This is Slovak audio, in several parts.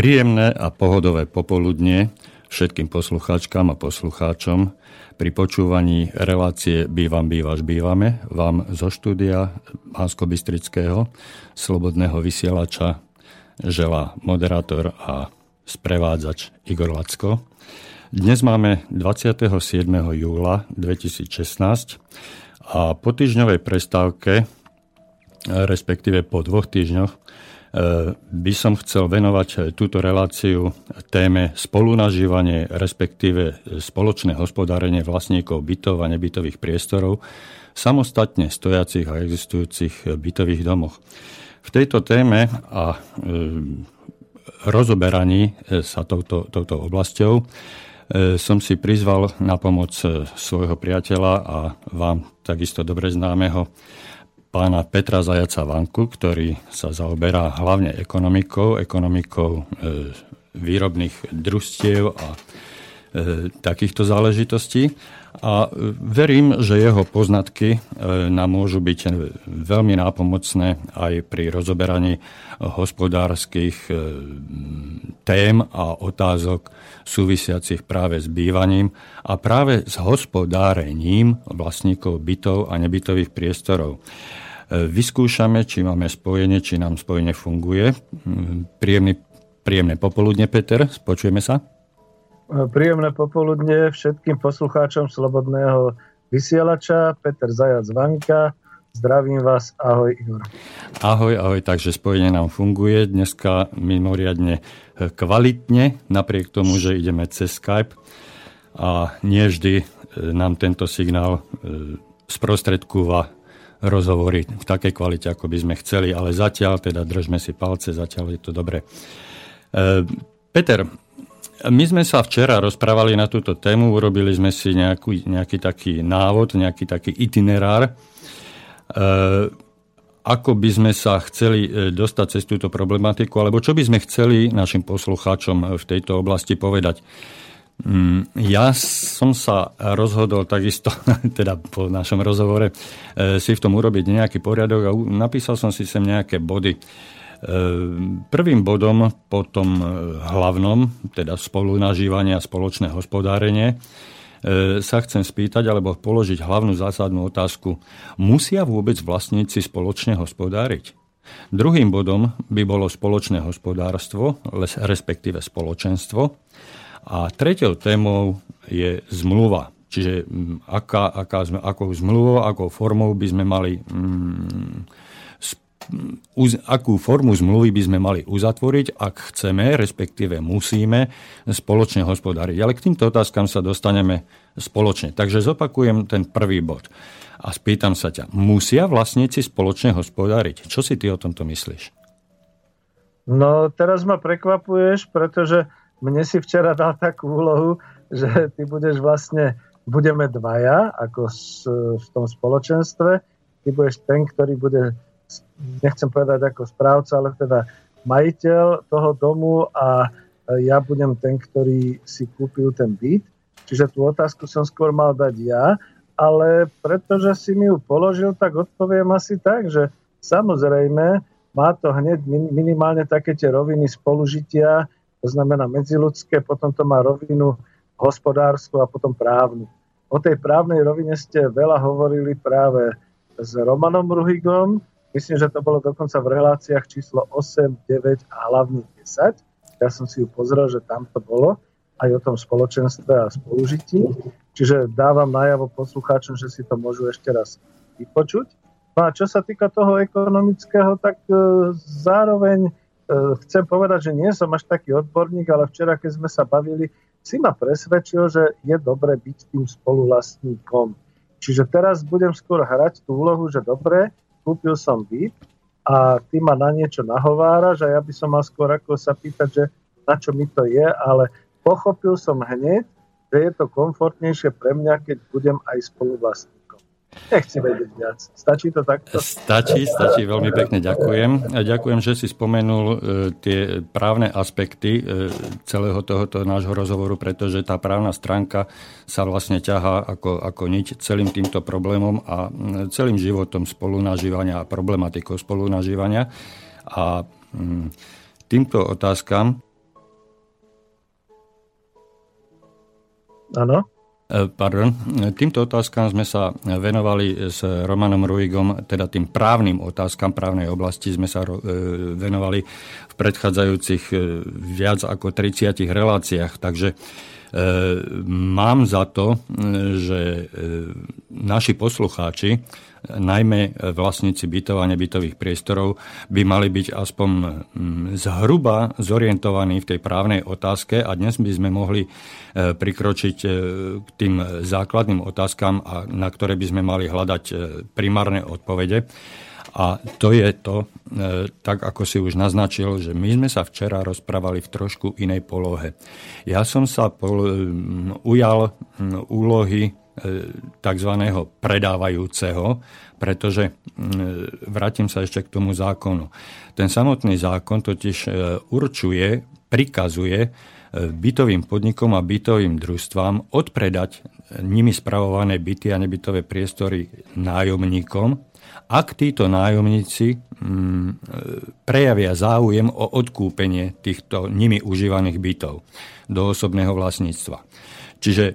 Príjemné a pohodové popoludne všetkým poslucháčkám a poslucháčom pri počúvaní relácie Bývam, bývaš, bývame vám zo štúdia hansko slobodného vysielača žela moderátor a sprevádzač Igor Lacko. Dnes máme 27. júla 2016 a po týždňovej prestávke, respektíve po dvoch týždňoch, by som chcel venovať eh, túto reláciu téme spolunažívanie, respektíve spoločné hospodárenie vlastníkov bytov a nebytových priestorov samostatne stojacich a existujúcich eh, bytových domoch. V tejto téme a rozoberaní sa touto, touto oblasťou som si prizval na pomoc svojho priateľa a vám takisto dobre známeho pána Petra Zajaca Vanku, ktorý sa zaoberá hlavne ekonomikou, ekonomikou e, výrobných družstiev a e, takýchto záležitostí. A e, verím, že jeho poznatky nám môžu byť veľmi nápomocné aj pri rozoberaní hospodárskych tém a otázok súvisiacich práve s bývaním a práve s hospodárením vlastníkov bytov a nebytových priestorov. Vyskúšame, či máme spojenie, či nám spojenie funguje. Príjemný, príjemné popoludne, Peter. Počujeme sa? Príjemné popoludne všetkým poslucháčom Slobodného vysielača. Peter Zajac Vanka. Zdravím vás. Ahoj, Igor. Ahoj, ahoj. Takže spojenie nám funguje. Dneska mimoriadne kvalitne, napriek tomu, že ideme cez Skype. A nie vždy nám tento signál sprostredkúva rozhovory v takej kvalite, ako by sme chceli, ale zatiaľ teda držme si palce, zatiaľ je to dobre. E, Peter, my sme sa včera rozprávali na túto tému, urobili sme si nejaký, nejaký taký návod, nejaký taký itinerár, e, ako by sme sa chceli e, dostať cez túto problematiku, alebo čo by sme chceli našim poslucháčom v tejto oblasti povedať. Mm, ja som sa rozhodol takisto, teda po našom rozhovore, e, si v tom urobiť nejaký poriadok a napísal som si sem nejaké body. E, prvým bodom po tom e, hlavnom, teda spolunažívanie a spoločné hospodárenie, sa chcem spýtať alebo položiť hlavnú zásadnú otázku. Musia vôbec vlastníci spoločne hospodáriť? Druhým bodom by bolo spoločné hospodárstvo, respektíve spoločenstvo. A tretou témou je zmluva. Čiže mm, aká, aká akou zmluvou, akou formou by sme mali mm, uz, akú formu zmluvy by sme mali uzatvoriť, ak chceme, respektíve musíme spoločne hospodáriť. Ale k týmto otázkam sa dostaneme spoločne. Takže zopakujem ten prvý bod a spýtam sa ťa, musia vlastníci spoločne hospodáriť? Čo si ty o tomto myslíš? No, teraz ma prekvapuješ, pretože mne si včera dal takú úlohu, že ty budeš vlastne, budeme dvaja, ako v tom spoločenstve, ty budeš ten, ktorý bude, nechcem povedať ako správca, ale teda majiteľ toho domu a ja budem ten, ktorý si kúpil ten byt. Čiže tú otázku som skôr mal dať ja, ale pretože si mi ju položil, tak odpoviem asi tak, že samozrejme má to hneď minimálne také tie roviny spolužitia, to znamená medziludské, potom to má rovinu hospodárskú a potom právnu. O tej právnej rovine ste veľa hovorili práve s Romanom Ruhigom. Myslím, že to bolo dokonca v reláciách číslo 8, 9 a hlavne 10. Ja som si ju pozrel, že tam to bolo aj o tom spoločenstve a spolužití. Čiže dávam najavo poslucháčom, že si to môžu ešte raz vypočuť. No a čo sa týka toho ekonomického, tak e, zároveň E, chcem povedať, že nie som až taký odborník, ale včera, keď sme sa bavili, si ma presvedčil, že je dobre byť tým spoluvlastníkom. Čiže teraz budem skôr hrať tú úlohu, že dobre, kúpil som byt a ty ma na niečo nahováraš a ja by som mal skôr ako sa pýtať, že na čo mi to je, ale pochopil som hneď, že je to komfortnejšie pre mňa, keď budem aj spoluvlastník. Nechci vedieť viac. Stačí to takto? Stačí, stačí. Veľmi pekne ďakujem. A ďakujem, že si spomenul e, tie právne aspekty e, celého tohoto nášho rozhovoru, pretože tá právna stránka sa vlastne ťahá ako, ako niť celým týmto problémom a e, celým životom spolunažívania a problematikou spolunažívania. A mm, týmto otázkam... Áno? E, pardon. Týmto otázkam sme sa venovali s Romanom Ruigom, teda tým právnym otázkam právnej oblasti sme sa e, venovali v predchádzajúcich e, viac ako 30 reláciách, takže mám za to, že naši poslucháči najmä vlastníci bytov a nebytových priestorov by mali byť aspoň zhruba zorientovaní v tej právnej otázke a dnes by sme mohli e, prikročiť e, k tým základným otázkam, na ktoré by sme mali hľadať e, primárne odpovede. A to je to, tak ako si už naznačil, že my sme sa včera rozprávali v trošku inej polohe. Ja som sa ujal úlohy tzv. predávajúceho, pretože vrátim sa ešte k tomu zákonu. Ten samotný zákon totiž e, určuje, prikazuje e, bytovým podnikom a bytovým družstvám odpredať nimi spravované byty a nebytové priestory nájomníkom, ak títo nájomníci prejavia záujem o odkúpenie týchto nimi užívaných bytov do osobného vlastníctva. Čiže e,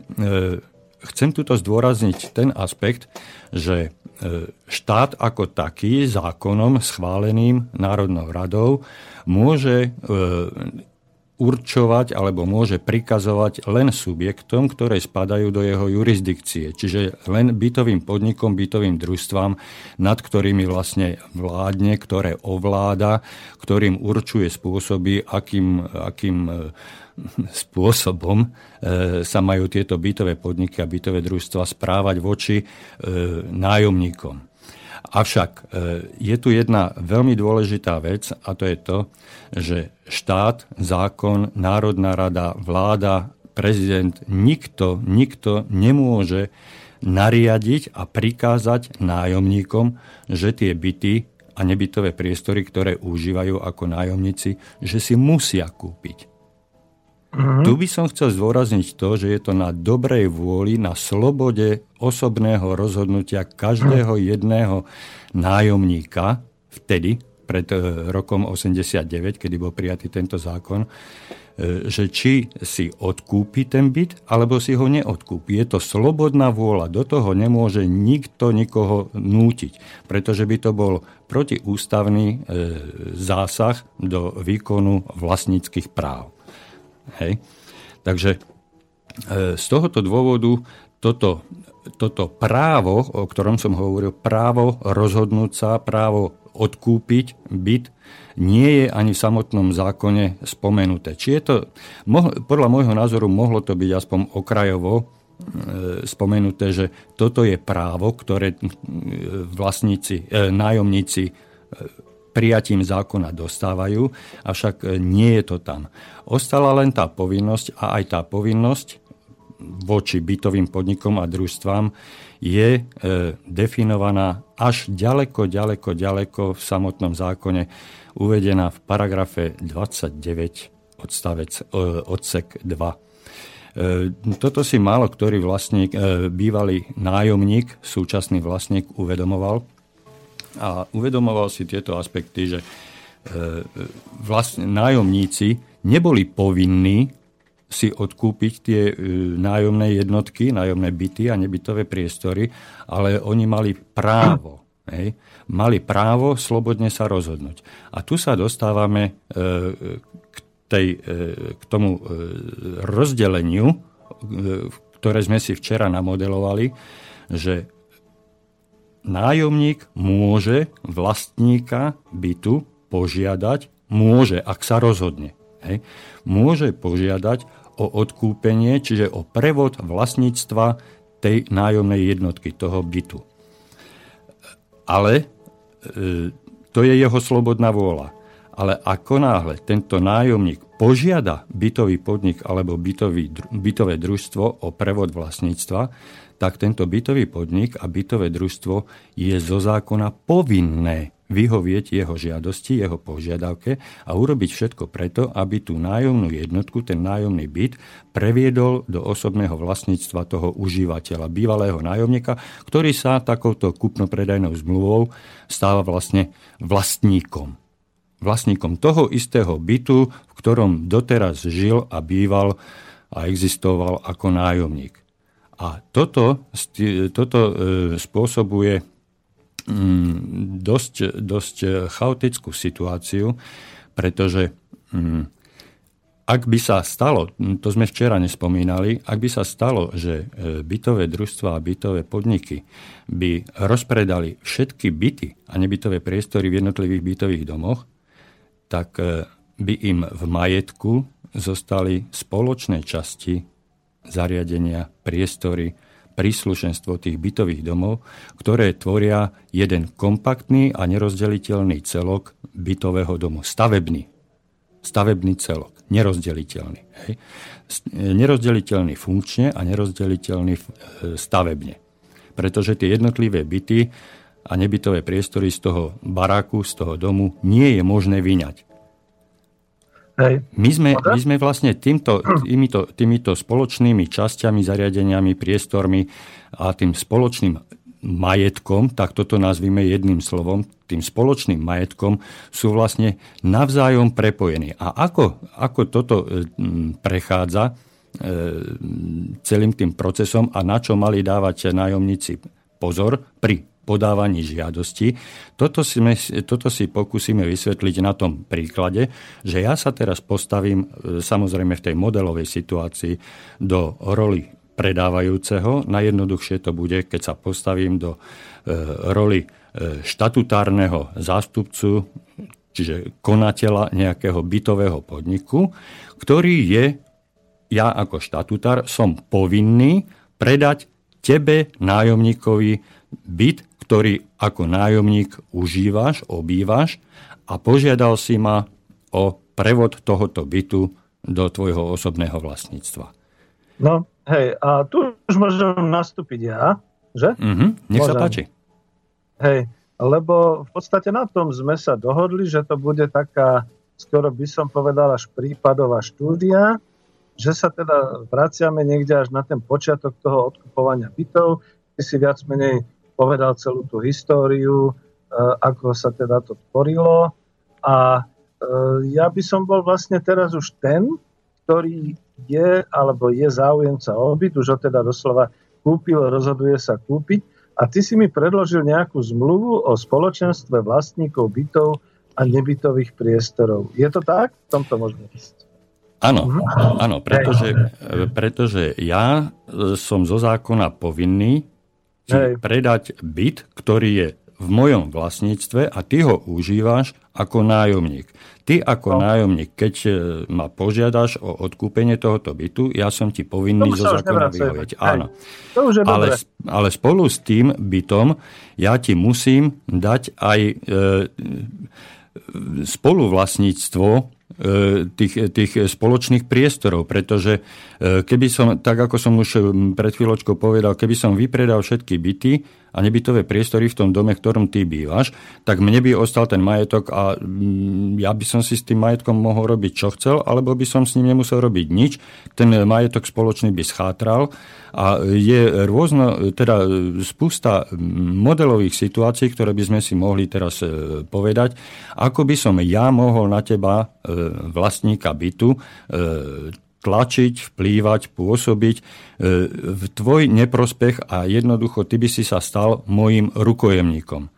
chcem tuto zdôrazniť ten aspekt, že e, štát ako taký zákonom schváleným Národnou radou môže e, určovať alebo môže prikazovať len subjektom, ktoré spadajú do jeho jurisdikcie. Čiže len bytovým podnikom, bytovým družstvám, nad ktorými vlastne vládne, ktoré ovláda, ktorým určuje spôsoby, akým, akým e, spôsobom e, sa majú tieto bytové podniky a bytové družstva správať voči e, nájomníkom. Avšak e, je tu jedna veľmi dôležitá vec a to je to, že štát, zákon, Národná rada, vláda, prezident, nikto, nikto nemôže nariadiť a prikázať nájomníkom, že tie byty a nebytové priestory, ktoré užívajú ako nájomníci, že si musia kúpiť. Mm-hmm. Tu by som chcel zdôrazniť to, že je to na dobrej vôli, na slobode osobného rozhodnutia každého jedného nájomníka vtedy, pred e, rokom 89, kedy bol prijatý tento zákon, e, že či si odkúpi ten byt, alebo si ho neodkúpi. Je to slobodná vôľa, do toho nemôže nikto nikoho nútiť, pretože by to bol protiústavný e, zásah do výkonu vlastníckých práv. Hej? Takže e, z tohoto dôvodu toto, toto právo, o ktorom som hovoril, právo rozhodnúť sa, právo odkúpiť byt, nie je ani v samotnom zákone spomenuté. Či je to, podľa môjho názoru mohlo to byť aspoň okrajovo e, spomenuté, že toto je právo, ktoré vlastníci, e, nájomníci prijatím zákona dostávajú, avšak e, nie je to tam. Ostala len tá povinnosť a aj tá povinnosť voči bytovým podnikom a družstvám je e, definovaná až ďaleko, ďaleko, ďaleko v samotnom zákone, uvedená v paragrafe 29 odstavec, e, odsek 2. E, toto si málo ktorý vlastník, e, bývalý nájomník, súčasný vlastník uvedomoval, a uvedomoval si tieto aspekty, že e, vlastne nájomníci neboli povinní si odkúpiť tie e, nájomné jednotky, nájomné byty a nebytové priestory, ale oni mali právo. Hej, mali právo slobodne sa rozhodnúť. A tu sa dostávame e, k, tej, k tomu rozdeleniu, ktoré sme si včera namodelovali, že nájomník môže vlastníka bytu požiadať, môže, ak sa rozhodne, hej, môže požiadať o odkúpenie, čiže o prevod vlastníctva tej nájomnej jednotky, toho bytu. Ale e, to je jeho slobodná vôľa. Ale ako náhle tento nájomník požiada bytový podnik alebo bytový, bytové družstvo o prevod vlastníctva, tak tento bytový podnik a bytové družstvo je zo zákona povinné vyhovieť jeho žiadosti, jeho požiadavke a urobiť všetko preto, aby tú nájomnú jednotku, ten nájomný byt, previedol do osobného vlastníctva toho užívateľa, bývalého nájomníka, ktorý sa takouto kupno-predajnou zmluvou stáva vlastne vlastníkom. Vlastníkom toho istého bytu, v ktorom doteraz žil a býval a existoval ako nájomník. A toto, toto e, spôsobuje mm, dosť, dosť chaotickú situáciu, pretože mm, ak by sa stalo, to sme včera nespomínali, ak by sa stalo, že e, bytové družstva a bytové podniky by rozpredali všetky byty a nebytové priestory v jednotlivých bytových domoch, tak e, by im v majetku zostali spoločné časti zariadenia, priestory, príslušenstvo tých bytových domov, ktoré tvoria jeden kompaktný a nerozdeliteľný celok bytového domu. Stavebný. Stavebný celok nerozdeliteľný. Hej. Nerozdeliteľný funkčne a nerozdeliteľný e, stavebne. Pretože tie jednotlivé byty a nebytové priestory z toho baráku, z toho domu nie je možné vyňať. Hej. My, sme, my sme vlastne týmto, týmito, týmito spoločnými časťami, zariadeniami, priestormi a tým spoločným majetkom, tak toto nazvime jedným slovom, tým spoločným majetkom, sú vlastne navzájom prepojení. A ako, ako toto e, prechádza e, celým tým procesom a na čo mali dávať nájomníci pozor pri podávaní žiadosti. Toto si, toto si pokúsime vysvetliť na tom príklade, že ja sa teraz postavím e, samozrejme v tej modelovej situácii do roli predávajúceho. Najjednoduchšie to bude, keď sa postavím do e, roli e, štatutárneho zástupcu, čiže konateľa nejakého bytového podniku, ktorý je, ja ako štatutár, som povinný predať tebe, nájomníkovi, byt, ktorý ako nájomník užívaš, obývaš a požiadal si ma o prevod tohoto bytu do tvojho osobného vlastníctva. No, hej, a tu už môžem nastúpiť ja, že? Mm-hmm, nech môžem. sa páči. Hej, lebo v podstate na tom sme sa dohodli, že to bude taká, skoro by som povedal, až prípadová štúdia, že sa teda vraciame niekde až na ten počiatok toho odkupovania bytov, kde si viac menej povedal celú tú históriu, e, ako sa teda to tvorilo. A e, ja by som bol vlastne teraz už ten, ktorý je alebo je záujemca o byt, už ho teda doslova kúpil, rozhoduje sa kúpiť a ty si mi predložil nejakú zmluvu o spoločenstve vlastníkov bytov a nebytových priestorov. Je to tak? V tomto možno ísť. Áno, mhm. áno pretože, pretože ja som zo zákona povinný predať byt, ktorý je v mojom vlastníctve a ty ho užíváš ako nájomník. Ty ako no. nájomník, keď e, ma požiadaš o odkúpenie tohoto bytu, ja som ti povinný zo zákona vyhovieť. Áno. To už je ale, ale spolu s tým bytom ja ti musím dať aj e, spoluvlastníctvo tých, tých spoločných priestorov, pretože e, keby som, tak ako som už pred chvíľočkou povedal, keby som vypredal všetky byty a nebytové priestory v tom dome, v ktorom ty bývaš, tak mne by ostal ten majetok a ja by som si s tým majetkom mohol robiť, čo chcel, alebo by som s ním nemusel robiť nič. Ten majetok spoločný by schátral a je rôzno, teda spústa modelových situácií, ktoré by sme si mohli teraz e, povedať, ako by som ja mohol na teba vlastníka bytu e, tlačiť, vplývať, pôsobiť e, v tvoj neprospech a jednoducho ty by si sa stal môjim rukojemníkom.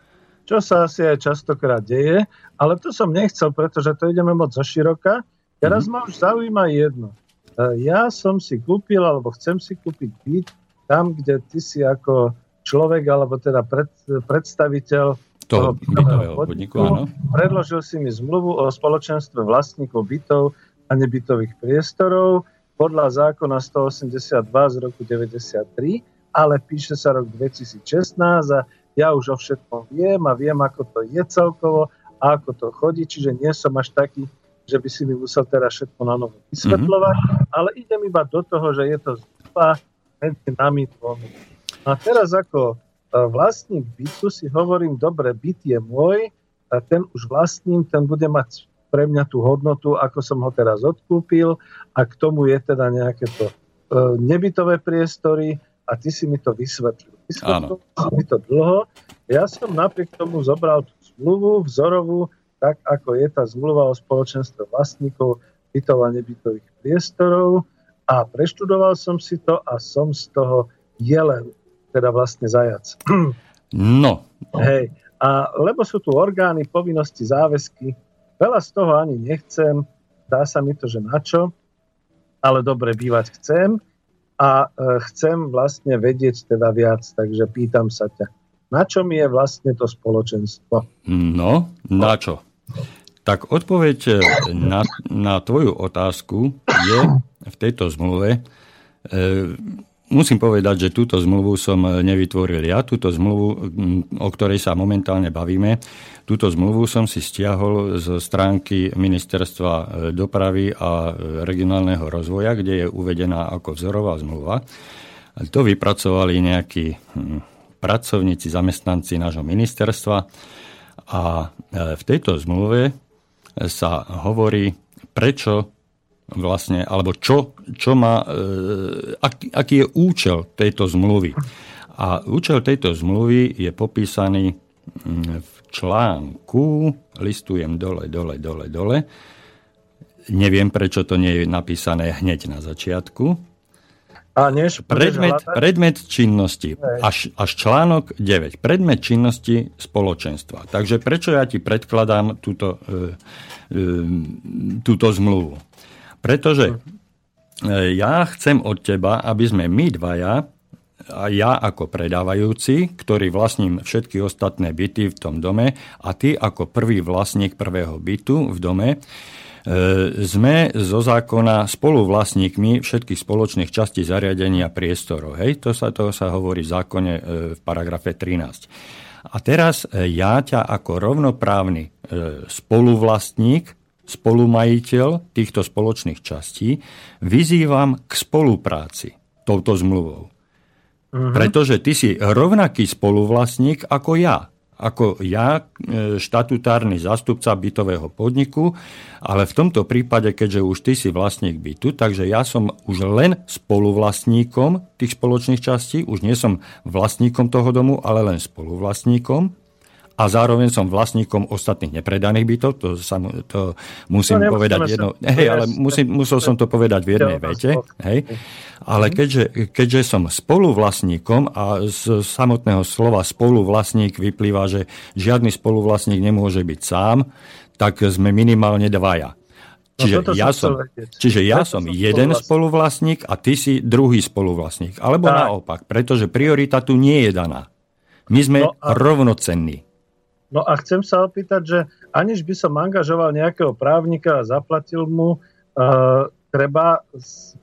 Čo sa asi aj častokrát deje, ale to som nechcel, pretože to ideme moc zo široka. Teraz mm-hmm. ma už zaujíma jedno. E, ja som si kúpil, alebo chcem si kúpiť byt tam, kde ty si ako človek, alebo teda pred, predstaviteľ toho bytového podniku, áno. Predložil si mi zmluvu o spoločenstve vlastníkov bytov a nebytových priestorov podľa zákona 182 z roku 93, ale píše sa rok 2016 a ja už o všetkom viem a viem, ako to je celkovo a ako to chodí, čiže nie som až taký, že by si mi musel teraz všetko na novo vysvetľovať, mm-hmm. ale idem iba do toho, že je to zhruba medzi nami dvomi. A teraz ako vlastník bytu si hovorím, dobre, byt je môj, a ten už vlastním, ten bude mať pre mňa tú hodnotu, ako som ho teraz odkúpil a k tomu je teda nejaké to e, nebytové priestory a ty si mi to vysvetlil. Vysvetlil si mi to dlho. Ja som napriek tomu zobral tú zmluvu vzorovú, tak ako je tá zmluva o spoločenstve vlastníkov bytov a nebytových priestorov A preštudoval som si to a som z toho jelen, teda vlastne zajac. No. Hej. A lebo sú tu orgány, povinnosti, záväzky, veľa z toho ani nechcem, dá sa mi to, že na čo, ale dobre, bývať chcem a e, chcem vlastne vedieť teda viac, takže pýtam sa ťa, na čo mi je vlastne to spoločenstvo? No, na čo? Tak odpoveď e, na, na tvoju otázku je v tejto zmluve. E, musím povedať, že túto zmluvu som nevytvoril ja. Túto zmluvu, o ktorej sa momentálne bavíme, túto zmluvu som si stiahol z stránky Ministerstva e, dopravy a regionálneho rozvoja, kde je uvedená ako vzorová zmluva. To vypracovali nejakí hm, pracovníci, zamestnanci nášho ministerstva a v tejto zmluve sa hovorí, prečo vlastne, alebo čo, čo má, e, aký, aký je účel tejto zmluvy. A účel tejto zmluvy je popísaný v článku, listujem dole, dole, dole, dole. Neviem, prečo to nie je napísané hneď na začiatku. A než predmet, predmet činnosti, až, až článok 9. Predmet činnosti spoločenstva. Takže prečo ja ti predkladám túto, e, e, túto zmluvu? Pretože e, ja chcem od teba, aby sme my dvaja, a ja ako predávajúci, ktorý vlastním všetky ostatné byty v tom dome a ty ako prvý vlastník prvého bytu v dome, E, sme zo zákona spoluvlastníkmi všetkých spoločných častí zariadenia priestorov. Hej? To, sa, to sa hovorí v zákone e, v paragrafe 13. A teraz ja ťa ako rovnoprávny spoluvlastník, spolumajiteľ týchto spoločných častí vyzývam k spolupráci touto zmluvou. Uh-huh. Pretože ty si rovnaký spoluvlastník ako ja ako ja, e, štatutárny zástupca bytového podniku, ale v tomto prípade, keďže už ty si vlastník bytu, takže ja som už len spoluvlastníkom tých spoločných častí, už nie som vlastníkom toho domu, ale len spoluvlastníkom a zároveň som vlastníkom ostatných nepredaných bytov, to, sa, to musím no, povedať jedno, sa, hej, ale musím, musel som to povedať v jednej vete, hej, ale keďže, keďže som spoluvlastníkom a z samotného slova spoluvlastník vyplýva, že žiadny spoluvlastník nemôže byť sám, tak sme minimálne dvaja. No, čiže no ja som, čiže ja som jeden spoluvlastník a ty si druhý spoluvlastník. Alebo tak. naopak, pretože priorita tu nie je daná. My sme no a... rovnocenní. No a chcem sa opýtať, že aniž by som angažoval nejakého právnika a zaplatil mu, uh, treba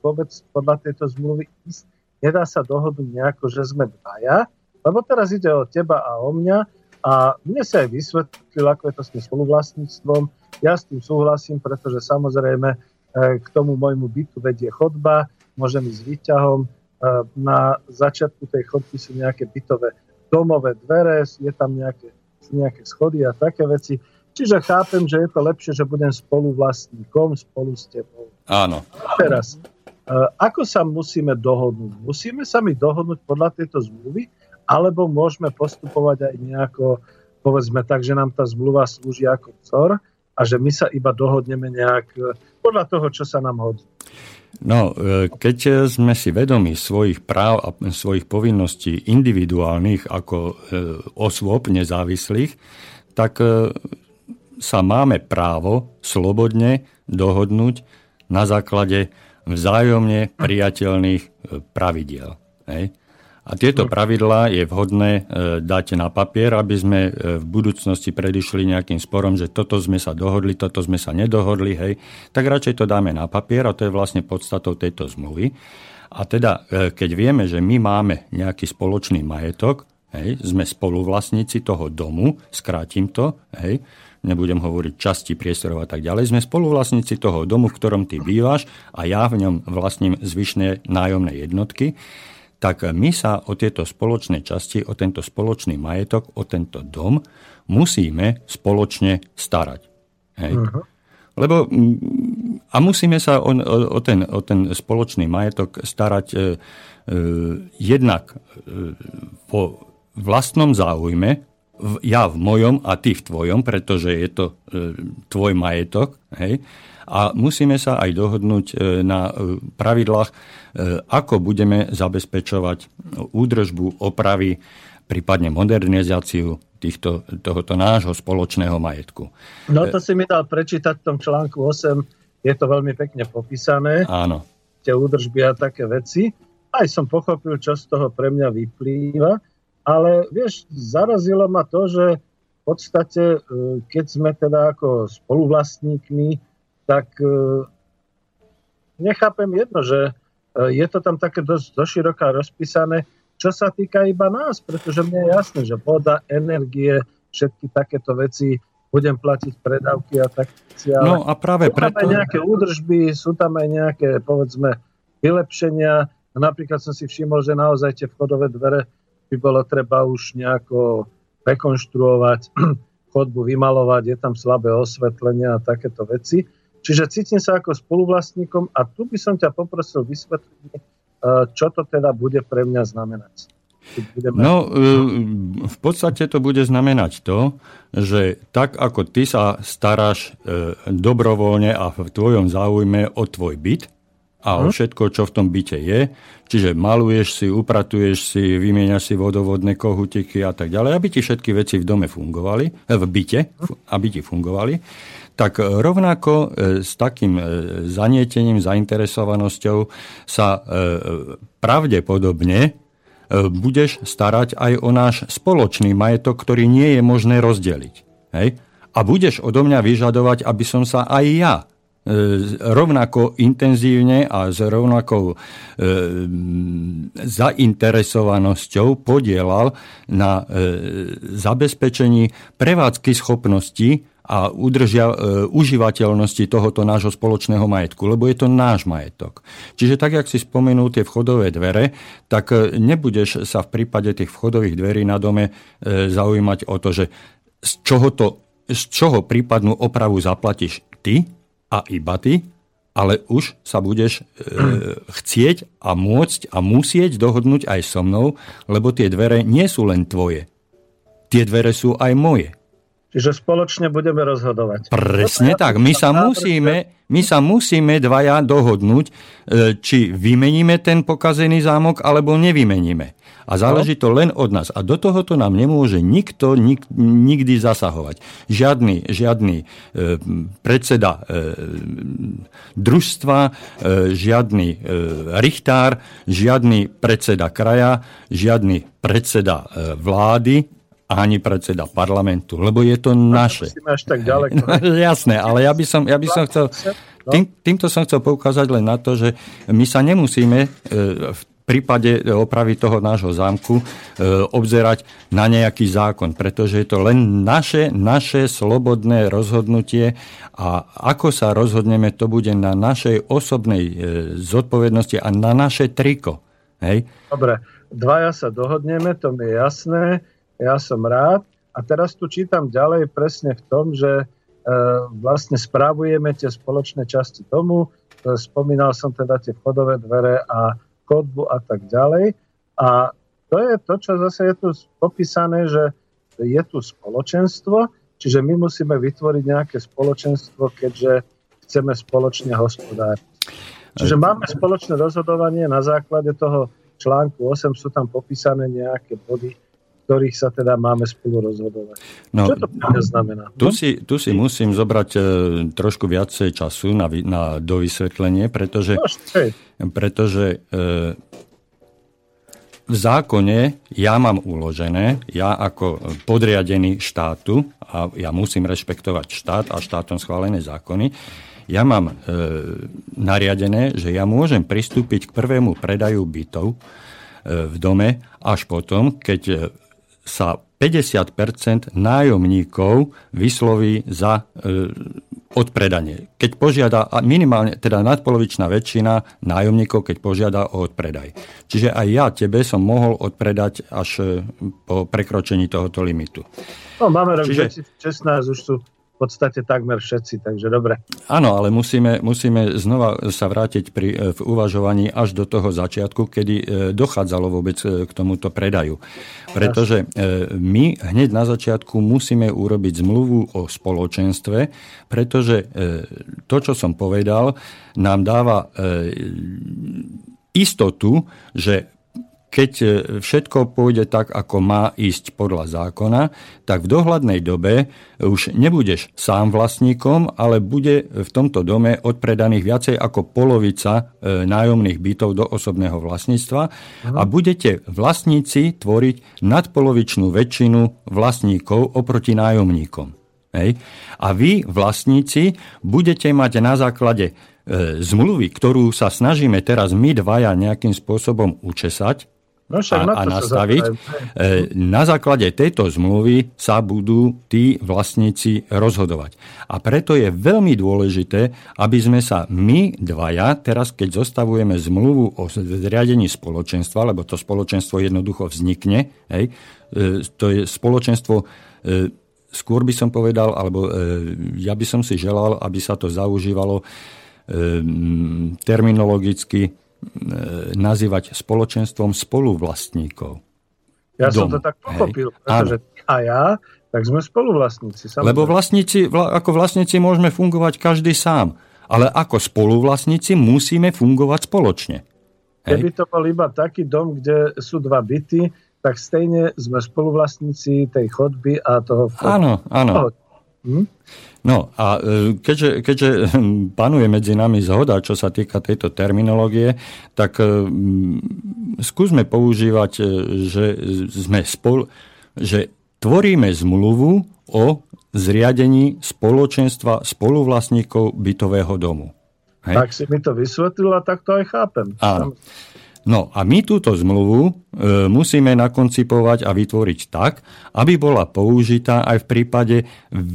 vôbec podľa tejto zmluvy ísť. Nedá sa dohodnúť nejako, že sme dvaja, lebo teraz ide o teba a o mňa a mne sa aj vysvetlil, ako je to s tým spoluvlastníctvom. Ja s tým súhlasím, pretože samozrejme e, k tomu môjmu bytu vedie chodba, môžem ísť výťahom. E, na začiatku tej chodby sú nejaké bytové domové dvere, je tam nejaké nejaké schody a také veci. Čiže chápem, že je to lepšie, že budem spolu vlastníkom, spolu s tebou. Áno. Teraz, e, ako sa musíme dohodnúť? Musíme sa mi dohodnúť podľa tejto zmluvy, alebo môžeme postupovať aj nejako, povedzme tak, že nám tá zmluva slúži ako vzor a že my sa iba dohodneme nejak e, podľa toho, čo sa nám hodí. No, e, keď sme si vedomi svojich práv a svojich povinností individuálnych ako e, osôb nezávislých, tak sa máme právo slobodne dohodnúť na základe vzájomne priateľných pravidiel. Hej? A tieto pravidlá je vhodné e, dať na papier, aby sme e, v budúcnosti predišli nejakým sporom, že toto sme sa dohodli, toto sme sa nedohodli, hej, tak radšej to dáme na papier a to je vlastne podstatou tejto zmluvy. A teda, e, keď vieme, že my máme nejaký spoločný majetok, hej, sme spoluvlastníci toho domu, skrátim to, hej, nebudem hovoriť časti priestorov a tak ďalej, sme spoluvlastníci toho domu, v ktorom ty bývaš a ja v ňom vlastním zvyšné nájomné jednotky, tak my sa o tieto spoločné časti, o tento spoločný majetok, o tento dom musíme spoločne starať. Hej. Uh-huh. Lebo mm, a musíme sa o, o, o, ten, o ten spoločný majetok starať e, e, jednak e, vo vlastnom záujme, ja v mojom a ty v tvojom, pretože je to e, tvoj majetok, hej, A musíme sa aj dohodnúť na pravidlách, ako budeme zabezpečovať údržbu, opravy, prípadne modernizáciu týchto, tohoto nášho spoločného majetku. No to si mi dal prečítať v tom článku 8, je to veľmi pekne popísané. Áno. Tie údržby a také veci. Aj som pochopil, čo z toho pre mňa vyplýva, ale vieš, zarazilo ma to, že v podstate, e, keď sme teda ako spoluvlastníkmi, tak e, nechápem jedno, že e, je to tam také dosť doširoká rozpísané, čo sa týka iba nás, pretože mne je jasné, že voda, energie, všetky takéto veci budem platiť predávky a tak. No a práve sú tam preto... aj nejaké údržby, sú tam aj nejaké, povedzme, vylepšenia. Napríklad som si všimol, že naozaj tie vchodové dvere by bolo treba už nejako rekonštruovať, chodbu vymalovať, je tam slabé osvetlenie a takéto veci. Čiže cítim sa ako spoluvlastníkom a tu by som ťa poprosil vysvetliť, čo to teda bude pre mňa znamenať. No, e, v podstate to bude znamenať to, že tak ako ty sa staráš e, dobrovoľne a v tvojom záujme o tvoj byt a o mhm. všetko, čo v tom byte je, čiže maluješ si, upratuješ si, vymieňaš si vodovodné kohutiky a tak ďalej, aby ti všetky veci v dome fungovali, v byte, aby ti fungovali, tak rovnako e, s takým zanietením, zainteresovanosťou sa pravdepodobne budeš starať aj o náš spoločný majetok, ktorý nie je možné rozdeliť. Hej? A budeš odo mňa vyžadovať, aby som sa aj ja rovnako intenzívne a s rovnakou e, zainteresovanosťou podielal na e, zabezpečení prevádzky schopností a udržia e, užívateľnosti tohoto nášho spoločného majetku, lebo je to náš majetok. Čiže tak, jak si spomenul tie vchodové dvere, tak e, nebudeš sa v prípade tých vchodových dverí na dome e, zaujímať o to, že z čoho, to, z čoho prípadnú opravu zaplatíš ty a iba ty, ale už sa budeš e, chcieť a môcť a musieť dohodnúť aj so mnou, lebo tie dvere nie sú len tvoje. Tie dvere sú aj moje. Čiže spoločne budeme rozhodovať. Presne tak. My sa, musíme, my sa musíme dvaja dohodnúť, e, či vymeníme ten pokazený zámok, alebo nevymeníme. A záleží to len od nás. A do tohoto nám nemôže nikto nik, nikdy zasahovať. Žiadny, žiadny e, predseda e, družstva, e, žiadny e, richtár, žiadny predseda kraja, žiadny predseda e, vlády, ani predseda parlamentu, lebo je to naše. Až tak ďaleko. Jasné, ale ja by som, ja by som chcel... No. Tým, týmto som chcel poukázať len na to, že my sa nemusíme e, v prípade opravy toho nášho zámku e, obzerať na nejaký zákon, pretože je to len naše, naše slobodné rozhodnutie a ako sa rozhodneme, to bude na našej osobnej e, zodpovednosti a na naše triko. Hej? Dobre, dvaja sa dohodneme, to mi je jasné ja som rád. A teraz tu čítam ďalej presne v tom, že e, vlastne správujeme tie spoločné časti tomu. E, spomínal som teda tie vchodové dvere a kodbu a tak ďalej. A to je to, čo zase je tu popísané, že je tu spoločenstvo, čiže my musíme vytvoriť nejaké spoločenstvo, keďže chceme spoločne hospodáriť. Čiže máme spoločné rozhodovanie na základe toho článku 8, sú tam popísané nejaké body, ktorých sa teda máme spolu rozhodovať. No, Čo to pre znamená? Tu, si, tu si musím zobrať e, trošku viacej času na, na dovysvetlenie, pretože, no, pretože e, v zákone ja mám uložené, ja ako podriadený štátu, a ja musím rešpektovať štát a štátom schválené zákony, ja mám e, nariadené, že ja môžem pristúpiť k prvému predaju bytov e, v dome až potom, keď sa 50% nájomníkov vysloví za e, odpredanie. Keď požiada, minimálne, teda nadpolovičná väčšina nájomníkov, keď požiada o odpredaj. Čiže aj ja tebe som mohol odpredať až e, po prekročení tohoto limitu. No, máme rok Čiže... 2016, už sú v podstate takmer všetci, takže dobre. Áno, ale musíme, musíme znova sa vrátiť pri, e, v uvažovaní až do toho začiatku, kedy e, dochádzalo vôbec e, k tomuto predaju. Pretože my hneď na začiatku musíme urobiť zmluvu o spoločenstve, pretože to, čo som povedal, nám dáva istotu, že keď e, všetko pôjde tak, ako má ísť podľa zákona, tak v dohľadnej dobe už nebudeš sám vlastníkom, ale bude v tomto dome odpredaných viacej ako polovica e, nájomných bytov do osobného vlastníctva a budete vlastníci tvoriť nadpolovičnú väčšinu vlastníkov oproti nájomníkom. Hej. A vy, vlastníci, budete mať na základe e, zmluvy, ktorú sa snažíme teraz my dvaja nejakým spôsobom učesať, No a, a nastaviť. E, na základe tejto zmluvy sa budú tí vlastníci rozhodovať. A preto je veľmi dôležité, aby sme sa my dvaja, teraz keď zostavujeme zmluvu o zriadení spoločenstva, lebo to spoločenstvo jednoducho vznikne, hej, e, to je spoločenstvo, e, skôr by som povedal, alebo ja by som si želal, aby sa to zaužívalo terminologicky nazývať spoločenstvom spoluvlastníkov. Ja Dom. som to tak pochopil, Hej. pretože a ja, tak sme spoluvlastníci. Samozrejme. Lebo vlastníci, ako vlastníci môžeme fungovať každý sám, ale ako spoluvlastníci musíme fungovať spoločne. Hej. Keby to bol iba taký dom, kde sú dva byty, tak stejne sme spoluvlastníci tej chodby a toho... Áno, áno. Hm? No a e, keďže, keďže panuje medzi nami zhoda, čo sa týka tejto terminológie, tak e, skúsme používať, e, že sme spol, že tvoríme zmluvu o zriadení spoločenstva spoluvlastníkov bytového domu. Hej? Tak si mi to vysvetlil a tak to aj chápem. Áno. No a my túto zmluvu e, musíme nakoncipovať a vytvoriť tak, aby bola použitá aj v prípade v,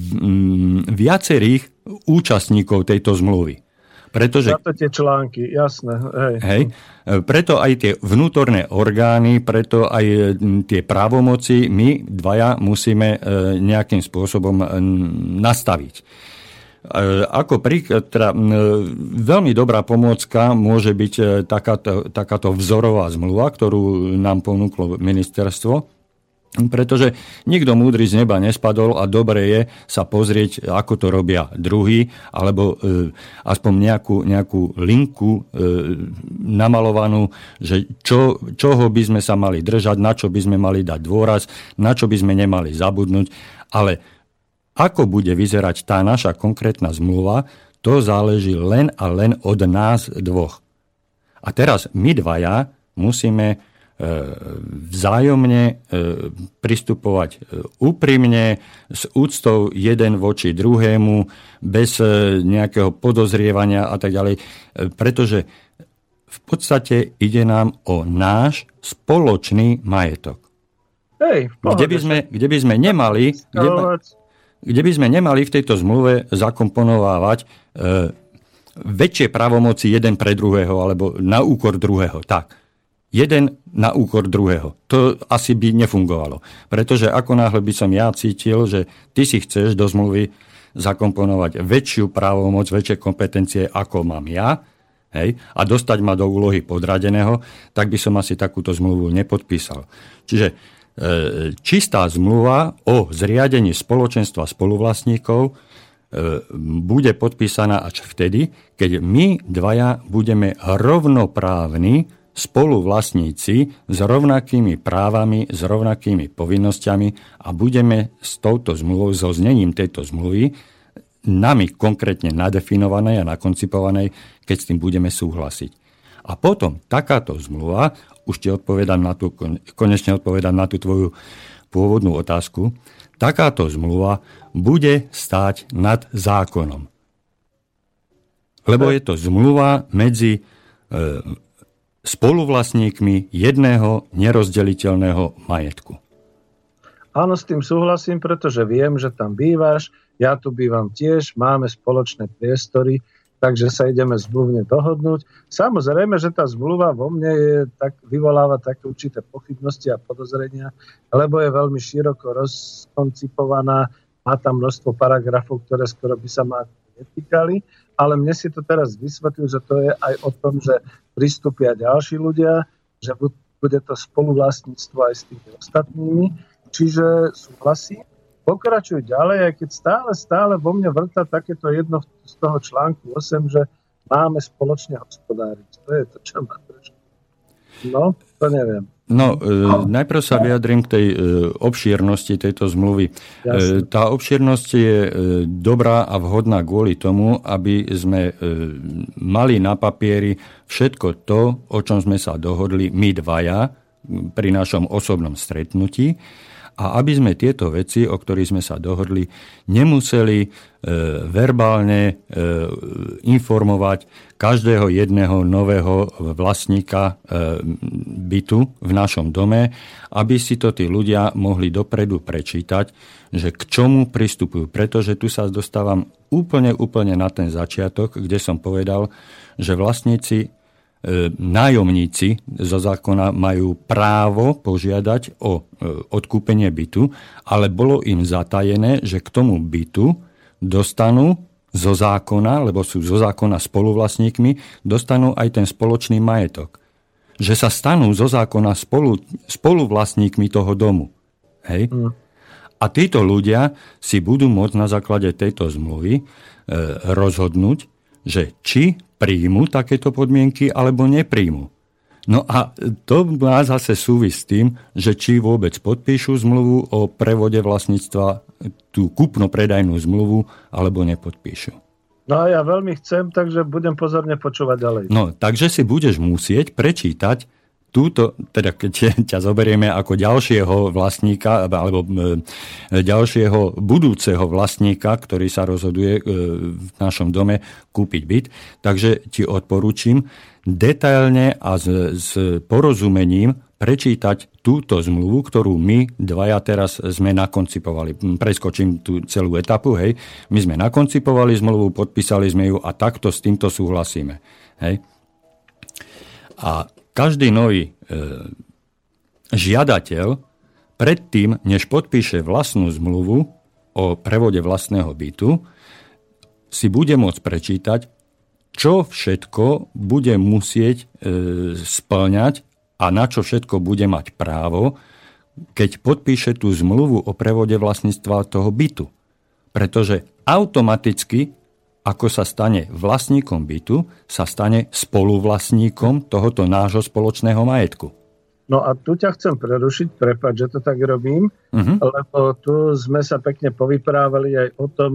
viacerých účastníkov tejto zmluvy. Pretože, to tie články, jasné. Hej. Hej, e, preto aj tie vnútorné orgány, preto aj tie právomoci my dvaja musíme e, nejakým spôsobom nastaviť. E, ako príklad, teda, veľmi dobrá pomôcka môže byť e, takáto, takáto vzorová zmluva, ktorú nám ponúklo ministerstvo, pretože nikto múdry z neba nespadol a dobre je sa pozrieť, ako to robia druhý, alebo e, aspoň nejakú, nejakú linku e, namalovanú, že čo, čoho by sme sa mali držať, na čo by sme mali dať dôraz, na čo by sme nemali zabudnúť, ale ako bude vyzerať tá naša konkrétna zmluva, to záleží len a len od nás dvoch. A teraz my dvaja musíme e, vzájomne e, pristupovať e, úprimne, s úctou jeden voči druhému, bez nejakého podozrievania a tak ďalej, pretože v podstate ide nám o náš spoločný majetok. Hej, kde, by sme, kde by sme nemali... Kde by, kde by sme nemali v tejto zmluve zakomponovávať e, väčšie pravomoci jeden pre druhého alebo na úkor druhého. Tak. Jeden na úkor druhého. To asi by nefungovalo. Pretože ako náhle by som ja cítil, že ty si chceš do zmluvy zakomponovať väčšiu právomoc, väčšie kompetencie, ako mám ja, hej, a dostať ma do úlohy podradeného, tak by som asi takúto zmluvu nepodpísal. Čiže čistá zmluva o zriadení spoločenstva spoluvlastníkov e, bude podpísaná až vtedy, keď my dvaja budeme rovnoprávni spoluvlastníci s rovnakými právami, s rovnakými povinnosťami a budeme s touto zmluvou, so znením tejto zmluvy, nami konkrétne nadefinovanej a nakoncipovanej, keď s tým budeme súhlasiť. A potom takáto zmluva už ti odpovedám na tú, konečne odpovedám na tú tvoju pôvodnú otázku, takáto zmluva bude stáť nad zákonom. Lebo je to zmluva medzi e, spoluvlastníkmi jedného nerozdeliteľného majetku. Áno, s tým súhlasím, pretože viem, že tam bývaš, ja tu bývam tiež, máme spoločné priestory, takže sa ideme zmluvne dohodnúť. Samozrejme, že tá zmluva vo mne je, tak, vyvoláva také určité pochybnosti a podozrenia, lebo je veľmi široko rozkoncipovaná, má tam množstvo paragrafov, ktoré skoro by sa ma netýkali, ale mne si to teraz vysvetlil, že to je aj o tom, že pristúpia ďalší ľudia, že bude to spoluvlastníctvo aj s tými ostatnými. Čiže súhlasím. Pokračuj ďalej, aj keď stále, stále vo mne vrta takéto jedno z toho článku 8, že máme spoločne hospodáriť. To je to, čo ma trošku. No, to neviem. No, e, najprv sa vyjadrím k tej e, obšírnosti tejto zmluvy. E, tá obšírnosť je e, dobrá a vhodná kvôli tomu, aby sme e, mali na papieri všetko to, o čom sme sa dohodli my dvaja pri našom osobnom stretnutí a aby sme tieto veci, o ktorých sme sa dohodli, nemuseli e, verbálne e, informovať každého jedného nového vlastníka e, bytu v našom dome, aby si to tí ľudia mohli dopredu prečítať, že k čomu pristupujú. Pretože tu sa dostávam úplne, úplne na ten začiatok, kde som povedal, že vlastníci nájomníci zo zákona majú právo požiadať o e, odkúpenie bytu, ale bolo im zatajené, že k tomu bytu dostanú zo zákona, lebo sú zo zákona spoluvlastníkmi, dostanú aj ten spoločný majetok. Že sa stanú zo zákona spolu, spoluvlastníkmi toho domu. Hej? Mm. A títo ľudia si budú môcť na základe tejto zmluvy e, rozhodnúť, že či príjmu takéto podmienky alebo nepríjmu. No a to má zase súvis s tým, že či vôbec podpíšu zmluvu o prevode vlastníctva, tú kúpno-predajnú zmluvu, alebo nepodpíšu. No a ja veľmi chcem, takže budem pozorne počúvať ďalej. No, takže si budeš musieť prečítať túto, teda keď ťa zoberieme ako ďalšieho vlastníka alebo e, ďalšieho budúceho vlastníka, ktorý sa rozhoduje e, v našom dome kúpiť byt, takže ti odporúčim detailne a s, s porozumením prečítať túto zmluvu, ktorú my dvaja teraz sme nakoncipovali. Preskočím tú celú etapu, hej. My sme nakoncipovali zmluvu, podpísali sme ju a takto s týmto súhlasíme. Hej. A každý nový e, žiadateľ predtým, než podpíše vlastnú zmluvu o prevode vlastného bytu, si bude môcť prečítať, čo všetko bude musieť e, splňať a na čo všetko bude mať právo, keď podpíše tú zmluvu o prevode vlastníctva toho bytu. Pretože automaticky ako sa stane vlastníkom bytu, sa stane spoluvlastníkom tohoto nášho spoločného majetku. No a tu ťa chcem prerušiť, prepať, že to tak robím, uh-huh. lebo tu sme sa pekne povyprávali aj o tom,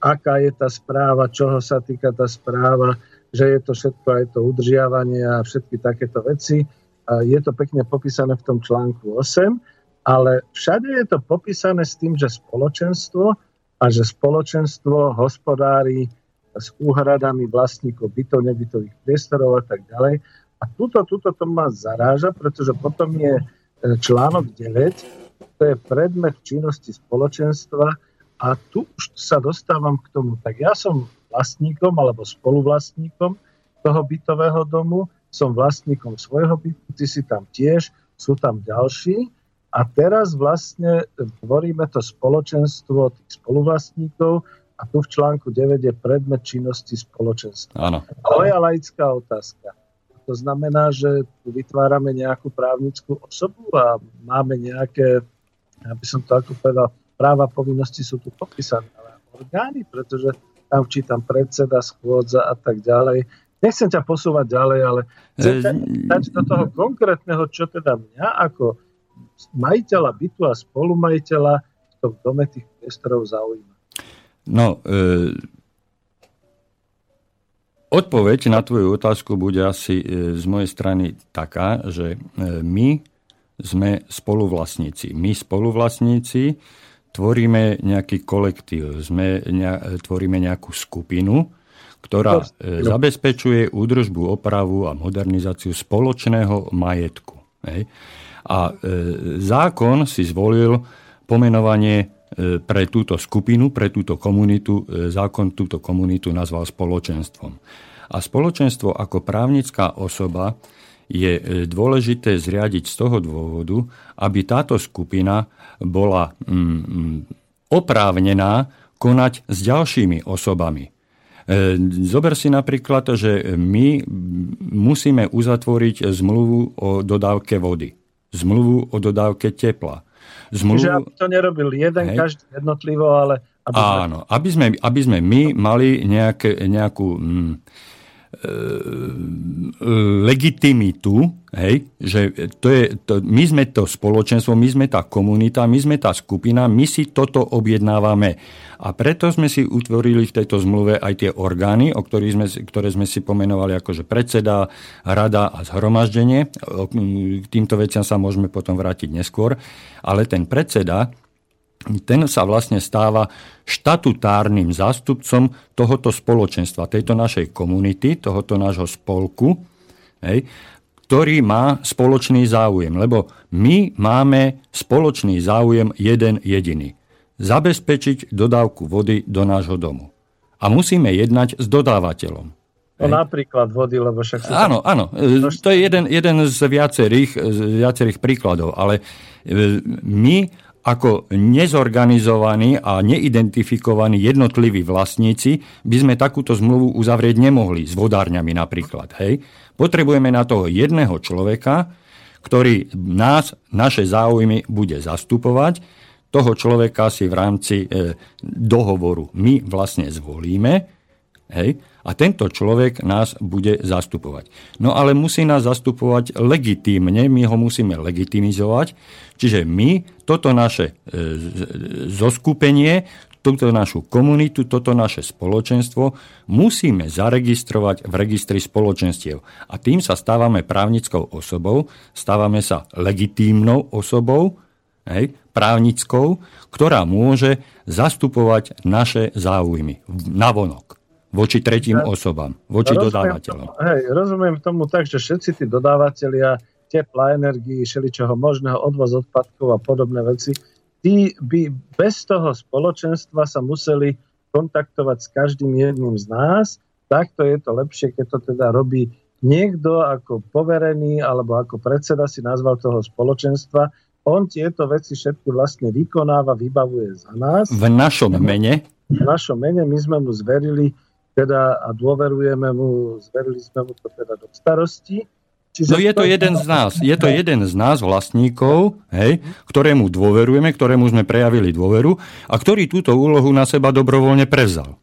aká je tá správa, čoho sa týka tá správa, že je to všetko aj to udržiavanie a všetky takéto veci. A je to pekne popísané v tom článku 8, ale všade je to popísané s tým, že spoločenstvo a že spoločenstvo hospodári s úhradami vlastníkov bytov, nebytových priestorov a tak ďalej. A tuto, tuto to ma zaráža, pretože potom je e, článok 9, to je predmet činnosti spoločenstva a tu už sa dostávam k tomu. Tak ja som vlastníkom alebo spoluvlastníkom toho bytového domu, som vlastníkom svojho bytu, ty si tam tiež, sú tam ďalší a teraz vlastne tvoríme to spoločenstvo tých spoluvlastníkov, a tu v článku 9 je predmet činnosti spoločenstva. Áno. Moja laická otázka. To znamená, že tu vytvárame nejakú právnickú osobu a máme nejaké, ja by som to ako povedal, práva povinnosti sú tu popísané, ale orgány, pretože tam čítam predseda, schôdza a tak ďalej. Nechcem ťa posúvať ďalej, ale chcem ťa dať do toho konkrétneho, čo teda mňa ako majiteľa bytu a spolumajiteľa v tom dome tých priestorov zaujíma. No, e, odpoveď na tvoju otázku bude asi e, z mojej strany taká, že e, my sme spoluvlastníci. My spoluvlastníci tvoríme nejaký kolektív, sme, ne, tvoríme nejakú skupinu, ktorá e, zabezpečuje údržbu, opravu a modernizáciu spoločného majetku. Hej. A e, zákon si zvolil pomenovanie pre túto skupinu, pre túto komunitu, e, zákon túto komunitu nazval spoločenstvom. A spoločenstvo ako právnická osoba je e, dôležité zriadiť z toho dôvodu, aby táto skupina bola mm, mm, oprávnená konať s ďalšími osobami. E, zober si napríklad, že my musíme uzatvoriť zmluvu o dodávke vody, zmluvu o dodávke tepla. Zmluvu... Čiže aby to nerobil jeden, hej. každý jednotlivo, ale... Aby Áno, sme... aby sme, aby sme my mali nejaké, nejakú... Mm, legitimitu, hej, že to je, to, my sme to spoločenstvo, my sme tá komunita, my sme tá skupina, my si toto objednávame. A preto sme si utvorili v tejto zmluve aj tie orgány, o ktorých sme, ktoré sme si pomenovali ako predseda, rada a zhromaždenie. K týmto veciam sa môžeme potom vrátiť neskôr. Ale ten predseda ten sa vlastne stáva štatutárnym zástupcom tohoto spoločenstva, tejto našej komunity, tohoto nášho spolku, hej, ktorý má spoločný záujem. Lebo my máme spoločný záujem jeden jediný. Zabezpečiť dodávku vody do nášho domu. A musíme jednať s dodávateľom. No napríklad vody, lebo však... Áno, áno. To je jeden, jeden z, viacerých, z viacerých príkladov, ale e, my ako nezorganizovaní a neidentifikovaní jednotliví vlastníci by sme takúto zmluvu uzavrieť nemohli s vodárňami napríklad. Hej. Potrebujeme na toho jedného človeka, ktorý nás, naše záujmy bude zastupovať. Toho človeka si v rámci e, dohovoru my vlastne zvolíme. Hej a tento človek nás bude zastupovať. No ale musí nás zastupovať legitímne, my ho musíme legitimizovať, čiže my toto naše e, zoskupenie, túto našu komunitu, toto naše spoločenstvo musíme zaregistrovať v registri spoločenstiev. A tým sa stávame právnickou osobou, stávame sa legitímnou osobou, hej, právnickou, ktorá môže zastupovať naše záujmy navonok voči tretím ja, osobám, voči rozumiem dodávateľom. Tomu, hej, rozumiem tomu tak, že všetci tí dodávateľia tepla, energii, všeličoho možného, odvoz odpadkov a podobné veci, tí by bez toho spoločenstva sa museli kontaktovať s každým jedným z nás. Takto je to lepšie, keď to teda robí niekto ako poverený alebo ako predseda si nazval toho spoločenstva. On tieto veci všetky vlastne vykonáva, vybavuje za nás. V našom mene? V našom mene my sme mu zverili teda a dôverujeme mu, zverili sme mu to teda do starosti. Čiže no je to jeden z nás, je to jeden z nás vlastníkov, hej, ktorému dôverujeme, ktorému sme prejavili dôveru a ktorý túto úlohu na seba dobrovoľne prevzal.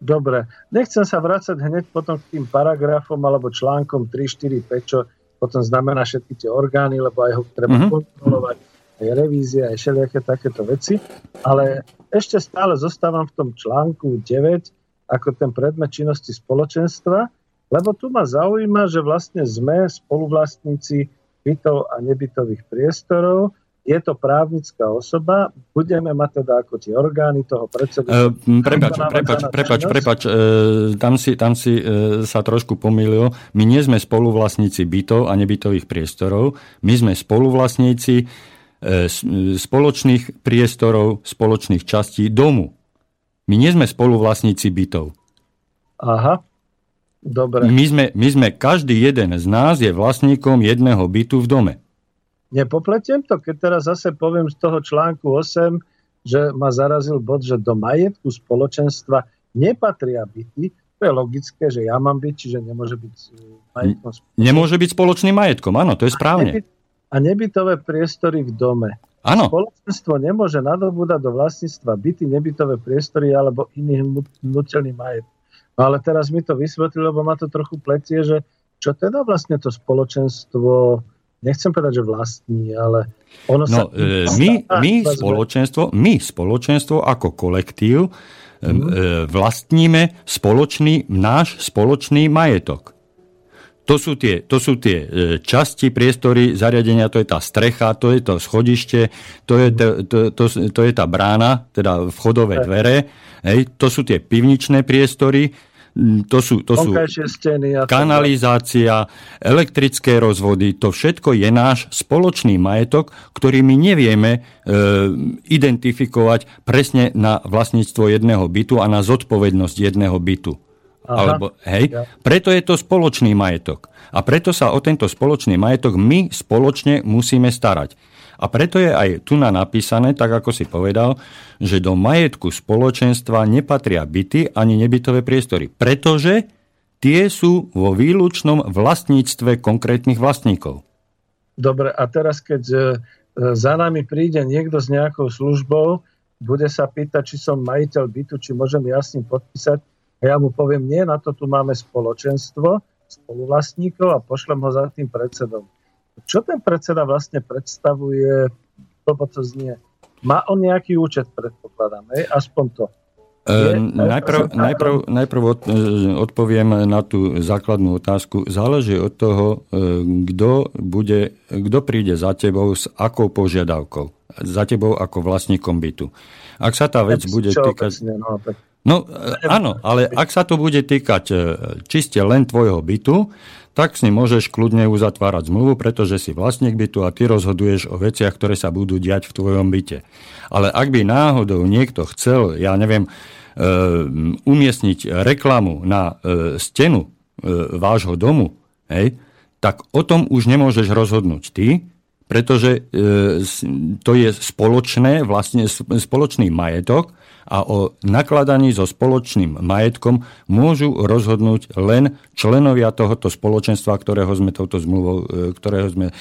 Dobre, nechcem sa vrácať hneď potom k tým paragrafom alebo článkom 3, 4, 5, čo potom znamená všetky tie orgány, lebo aj ho treba mm-hmm. kontrolovať, aj revízia, aj všelijaké takéto veci. Ale ešte stále zostávam v tom článku 9, ako ten predmet činnosti spoločenstva, lebo tu ma zaujíma, že vlastne sme spoluvlastníci bytov a nebytových priestorov, je to právnická osoba, budeme mať teda ako tie orgány toho predsedu. Uh, prepač, prepač, prepač, prepač, uh, tam si, tam si uh, sa trošku pomýlil. My nie sme spoluvlastníci bytov a nebytových priestorov, my sme spoluvlastníci spoločných priestorov, spoločných častí domu. My nie sme spoluvlastníci bytov. Aha, dobre. My sme, my sme, každý jeden z nás je vlastníkom jedného bytu v dome. Nepopletiem to, keď teraz zase poviem z toho článku 8, že ma zarazil bod, že do majetku spoločenstva nepatria byty. To je logické, že ja mám byť, čiže nemôže byť e, majetkom. Nemôže byť spoločným majetkom, áno, to je správne. A, nebyt, a nebytové priestory v dome. Áno. Spoločenstvo nemôže nadobúdať do vlastníctva byty, nebytové priestory alebo iných nutelný majet. No ale teraz mi to vysvetlilo, lebo ma to trochu pletie, že čo teda vlastne to spoločenstvo, nechcem povedať, že vlastní, ale ono no, sa... E, my, my, spoločenstvo, my spoločenstvo ako kolektív mm. vlastníme spoločný, náš spoločný majetok. To sú tie, to sú tie e, časti, priestory, zariadenia, to je tá strecha, to je to schodište, to je, to, to, to, to je tá brána, teda vchodové dvere, hej, to sú tie pivničné priestory, to sú, to sú kanalizácia, elektrické rozvody, to všetko je náš spoločný majetok, ktorý my nevieme e, identifikovať presne na vlastníctvo jedného bytu a na zodpovednosť jedného bytu. Aha, alebo, hej, ja. preto je to spoločný majetok. A preto sa o tento spoločný majetok my spoločne musíme starať. A preto je aj tu na napísané, tak ako si povedal, že do majetku spoločenstva nepatria byty ani nebytové priestory, pretože tie sú vo výlučnom vlastníctve konkrétnych vlastníkov. Dobre, a teraz keď e, za nami príde niekto s nejakou službou, bude sa pýtať, či som majiteľ bytu, či môžem jasne podpísať, a ja mu poviem, nie, na to tu máme spoločenstvo, spoluvlastníkov a pošlem ho za tým predsedom. Čo ten predseda vlastne predstavuje, to to znie? Má on nejaký účet, predpokladám, hej? aspoň to. Je, najprv, najprv, najprv od, e, odpoviem na tú základnú otázku. Záleží od toho, e, kto, bude, kto príde za tebou s akou požiadavkou. Za tebou ako vlastníkom bytu. Ak sa tá vec bude týkať... No, tak No áno, ale ak sa to bude týkať e, čiste len tvojho bytu, tak s ním môžeš kľudne uzatvárať zmluvu, pretože si vlastník bytu a ty rozhoduješ o veciach, ktoré sa budú diať v tvojom byte. Ale ak by náhodou niekto chcel, ja neviem, e, umiestniť reklamu na e, stenu vášho domu, hej, tak o tom už nemôžeš rozhodnúť ty, pretože to je spoločné, vlastne spoločný majetok a o nakladaní so spoločným majetkom môžu rozhodnúť len členovia tohoto spoločenstva, ktorého sme touto zmluvou, e, ktorého sme e,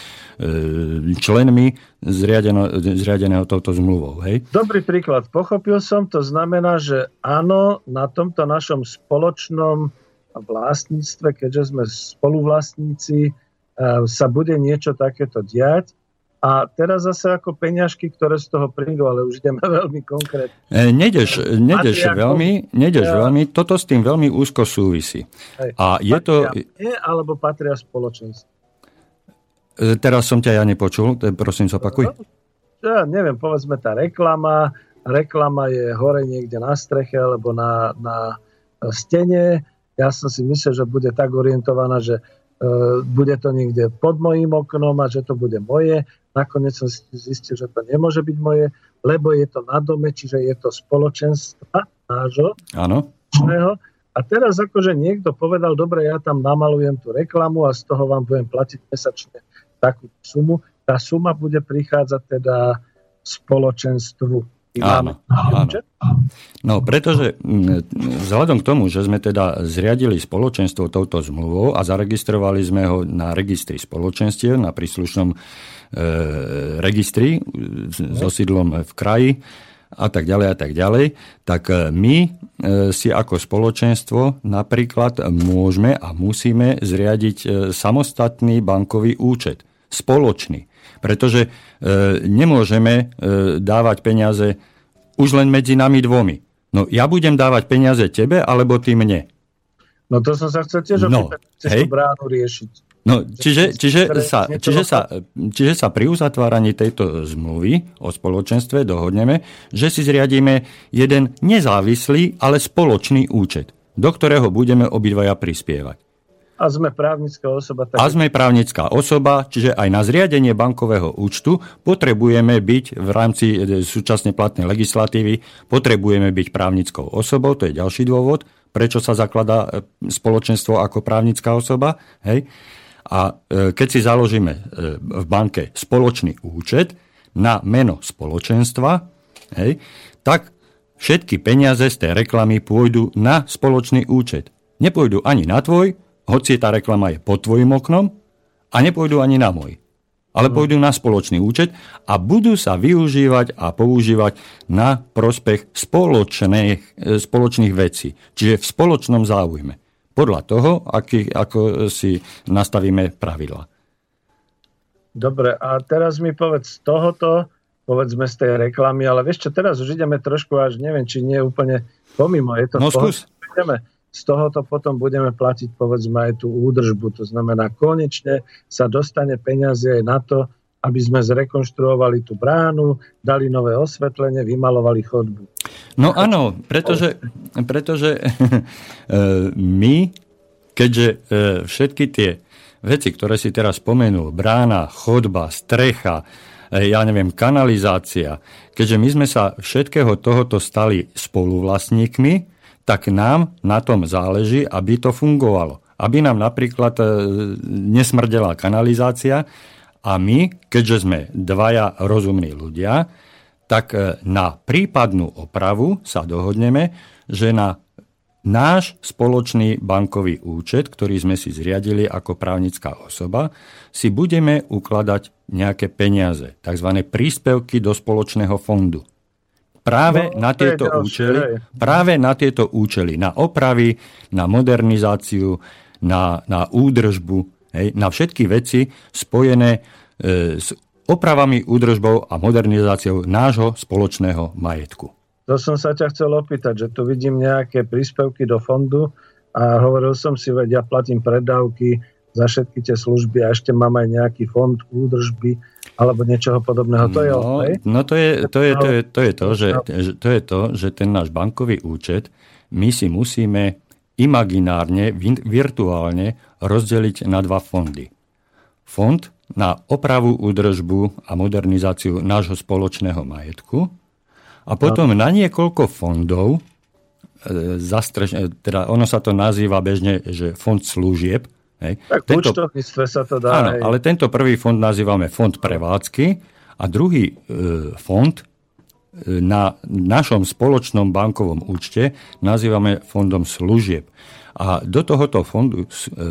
členmi zriadeno, zriadeného touto zmluvou. Hej? Dobrý príklad. Pochopil som, to znamená, že áno, na tomto našom spoločnom vlastníctve, keďže sme spoluvlastníci, e, sa bude niečo takéto diať a teraz zase ako peňažky, ktoré z toho prídu, ale už ideme veľmi konkrétne. E, nedeš, nedeš veľmi, nedeš ja. veľmi, toto s tým veľmi úzko súvisí. Hej. A je to... Nie, alebo patria spoločenstvo? E, teraz som ťa ja nepočul, prosím zopakuj. No, ja neviem, povedzme tá reklama, reklama je hore niekde na streche alebo na, na stene. Ja som si myslel, že bude tak orientovaná, že e, bude to niekde pod mojím oknom a že to bude moje. Nakoniec som zistil, že to nemôže byť moje, lebo je to na dome, čiže je to spoločenstva nášho. Áno. A teraz akože niekto povedal, dobre, ja tam namalujem tú reklamu a z toho vám budem platiť mesačne takú sumu. Tá suma bude prichádzať teda spoločenstvu. Áno, áno. No, pretože vzhľadom k tomu, že sme teda zriadili spoločenstvo touto zmluvou a zaregistrovali sme ho na registri spoločenstiev, na príslušnom e, registri so sídlom v kraji a tak ďalej a tak ďalej, tak e, my e, si ako spoločenstvo napríklad môžeme a musíme zriadiť e, samostatný bankový účet. Spoločný pretože e, nemôžeme e, dávať peniaze už len medzi nami dvomi. No ja budem dávať peniaze tebe, alebo ty mne. No to som sa chcel tiež no, hej. bránu riešiť. No, čiže, čiže, sa, čiže, sa, čiže sa pri uzatváraní tejto zmluvy o spoločenstve dohodneme, že si zriadíme jeden nezávislý, ale spoločný účet, do ktorého budeme obidvaja prispievať. A sme právnická osoba. Tak... A sme právnická osoba, čiže aj na zriadenie bankového účtu potrebujeme byť v rámci e, súčasne platnej legislatívy, potrebujeme byť právnickou osobou, to je ďalší dôvod, prečo sa zakladá e, spoločenstvo ako právnická osoba. Hej? A e, keď si založíme v banke spoločný účet na meno spoločenstva, hej, tak všetky peniaze z tej reklamy pôjdu na spoločný účet. Nepôjdu ani na tvoj, hoci tá reklama je pod tvojim oknom a nepôjdu ani na môj. Ale no. pôjdu na spoločný účet a budú sa využívať a používať na prospech spoločných, e, spoločných vecí. Čiže v spoločnom záujme. Podľa toho, aký, ako si nastavíme pravidla. Dobre, a teraz mi povedz z tohoto, povedzme z tej reklamy, ale vieš čo, teraz už ideme trošku až, neviem, či nie úplne pomimo. Je to no skús. Ideme z tohoto potom budeme platiť povedzme aj tú údržbu. To znamená, konečne sa dostane peniaze aj na to, aby sme zrekonštruovali tú bránu, dali nové osvetlenie, vymalovali chodbu. No áno, pretože, pretože e, my, keďže e, všetky tie veci, ktoré si teraz spomenul, brána, chodba, strecha, e, ja neviem, kanalizácia, keďže my sme sa všetkého tohoto stali spoluvlastníkmi, tak nám na tom záleží, aby to fungovalo. Aby nám napríklad e, nesmrdela kanalizácia a my, keďže sme dvaja rozumní ľudia, tak e, na prípadnú opravu sa dohodneme, že na náš spoločný bankový účet, ktorý sme si zriadili ako právnická osoba, si budeme ukladať nejaké peniaze, tzv. príspevky do spoločného fondu. Práve, no, na tieto účely, práve na tieto účely, na opravy, na modernizáciu, na, na údržbu, hej, na všetky veci spojené e, s opravami, údržbou a modernizáciou nášho spoločného majetku. To som sa ťa chcel opýtať, že tu vidím nejaké príspevky do fondu a hovoril som si, veď ja platím predávky za všetky tie služby a ešte mám aj nejaký fond údržby alebo niečoho podobného. To je no, okay? no to, je, to, je, to, je, to, je to, že, to je to, že ten náš bankový účet my si musíme imaginárne, virtuálne rozdeliť na dva fondy. Fond na opravu, údržbu a modernizáciu nášho spoločného majetku a potom na niekoľko fondov, e, zastreš, teda ono sa to nazýva bežne, že fond služieb, Hej. Tak tento, sa to dá. Áno, ale tento prvý fond nazývame fond prevádzky a druhý e, fond e, na našom spoločnom bankovom účte nazývame fondom služieb. A do tohoto fondu e,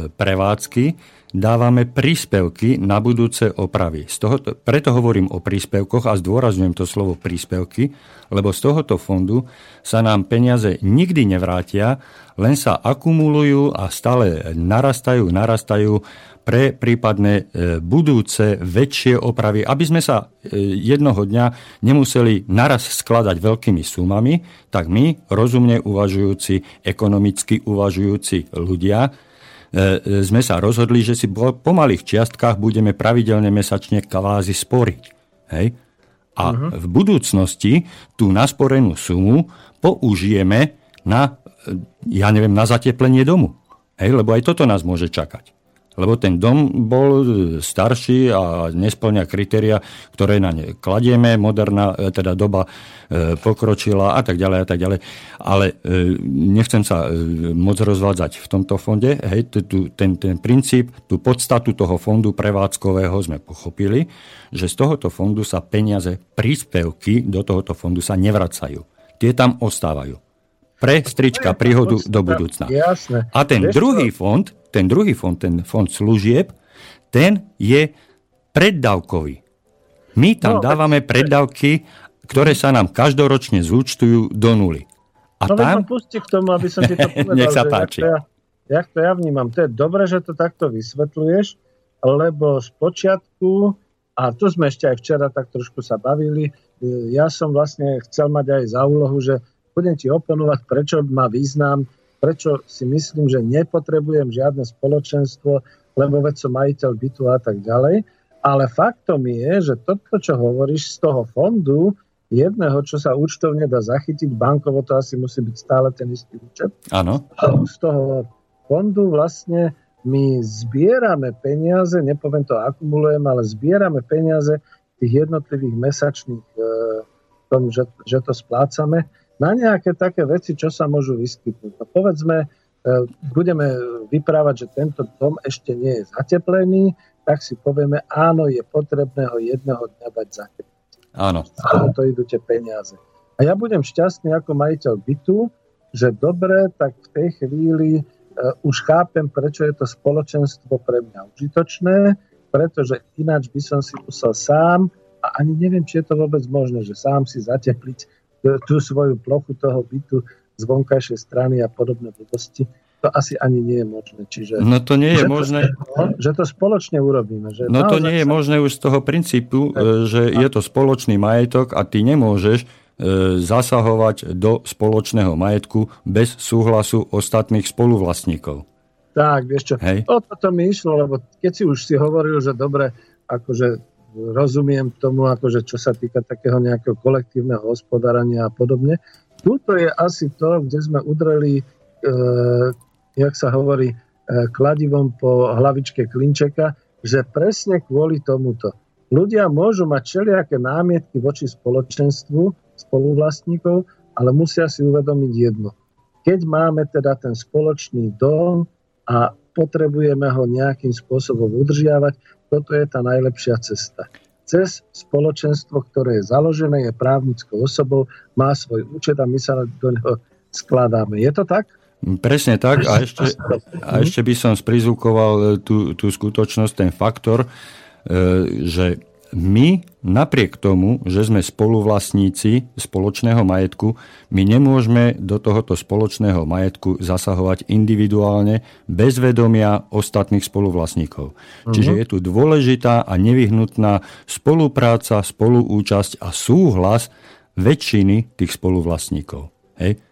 prevádzky dávame príspevky na budúce opravy. Z tohoto, preto hovorím o príspevkoch a zdôrazňujem to slovo príspevky, lebo z tohoto fondu sa nám peniaze nikdy nevrátia, len sa akumulujú a stále narastajú, narastajú pre prípadné e, budúce väčšie opravy, aby sme sa e, jednoho dňa nemuseli naraz skladať veľkými sumami, tak my, rozumne uvažujúci, ekonomicky uvažujúci ľudia, sme sa rozhodli, že si po malých čiastkách budeme pravidelne mesačne kvázi sporiť. Hej? A uh-huh. v budúcnosti tú nasporenú sumu použijeme na, e, ja neviem, na zateplenie domu. Hej? Lebo aj toto nás môže čakať lebo ten dom bol starší a nesplňa kritéria, ktoré na ne kladieme, moderná e, teda doba e, pokročila a tak ďalej a tak ďalej. Ale e, nechcem sa moc rozvádzať v tomto fonde. Hej, ten, ten princíp, tú podstatu toho fondu prevádzkového sme pochopili, že z tohoto fondu sa peniaze, príspevky do tohoto fondu sa nevracajú. Tie tam ostávajú pre strička príhodu do budúcna. A ten druhý fond, ten druhý fond, ten fond služieb, ten je preddavkový. My tam no, dávame preddavky, ktoré sa nám každoročne zúčtujú do nuly. A no tam... pusti k tomu, aby som ti to povedal. Nech sa páči. Jak to, ja, jak to ja vnímam. To je dobré, že to takto vysvetľuješ, lebo z počiatku, a tu sme ešte aj včera tak trošku sa bavili, ja som vlastne chcel mať aj za úlohu, že budem ti oponovať, prečo má význam, prečo si myslím, že nepotrebujem žiadne spoločenstvo, lebo veď som majiteľ bytu a tak ďalej. Ale faktom je, že toto, čo hovoríš z toho fondu, jedného, čo sa účtovne dá zachytiť, bankovo to asi musí byť stále ten istý účet. Áno. Z toho fondu vlastne my zbierame peniaze, nepoviem to akumulujeme, ale zbierame peniaze tých jednotlivých mesačných, e, tom, že, že to splácame na nejaké také veci, čo sa môžu vyskytnúť. No, povedzme, e, budeme vyprávať, že tento dom ešte nie je zateplený, tak si povieme, áno, je potrebné ho jedného dňa dať zatepliť. Áno. Áno, to idú tie peniaze. A ja budem šťastný ako majiteľ bytu, že dobre, tak v tej chvíli uh, už chápem, prečo je to spoločenstvo pre mňa užitočné, pretože ináč by som si musel sám, a ani neviem, či je to vôbec možné, že sám si zatepliť tú svoju plochu toho bytu z vonkajšej strany a podobné blbosti, to asi ani nie je možné. Čiže, no to nie je že možné. To, že to spoločne urobíme. Že no to nie je možné už z toho princípu, ne, že je to spoločný majetok a ty nemôžeš e, zasahovať do spoločného majetku bez súhlasu ostatných spoluvlastníkov. Tak, vieš čo, Hej. o toto mi išlo, lebo keď si už si hovoril, že dobre, akože rozumiem tomu, akože čo sa týka takého nejakého kolektívneho hospodárania a podobne. Tuto je asi to, kde sme udreli, e, jak sa hovorí, e, kladivom po hlavičke klinčeka, že presne kvôli tomuto. Ľudia môžu mať všelijaké námietky voči spoločenstvu, spoluvlastníkov, ale musia si uvedomiť jedno. keď máme teda ten spoločný dom a potrebujeme ho nejakým spôsobom udržiavať, toto je tá najlepšia cesta. Cez spoločenstvo, ktoré je založené, je právnickou osobou, má svoj účet a my sa do neho skladáme. Je to tak? Presne tak. A ešte, a ešte by som sprizvukoval e, tú, tú skutočnosť, ten faktor, e, že my napriek tomu, že sme spoluvlastníci spoločného majetku, my nemôžeme do tohoto spoločného majetku zasahovať individuálne bez vedomia ostatných spoluvlastníkov. Uh-huh. Čiže je tu dôležitá a nevyhnutná spolupráca, spoluúčasť a súhlas väčšiny tých spoluvlastníkov. Hej?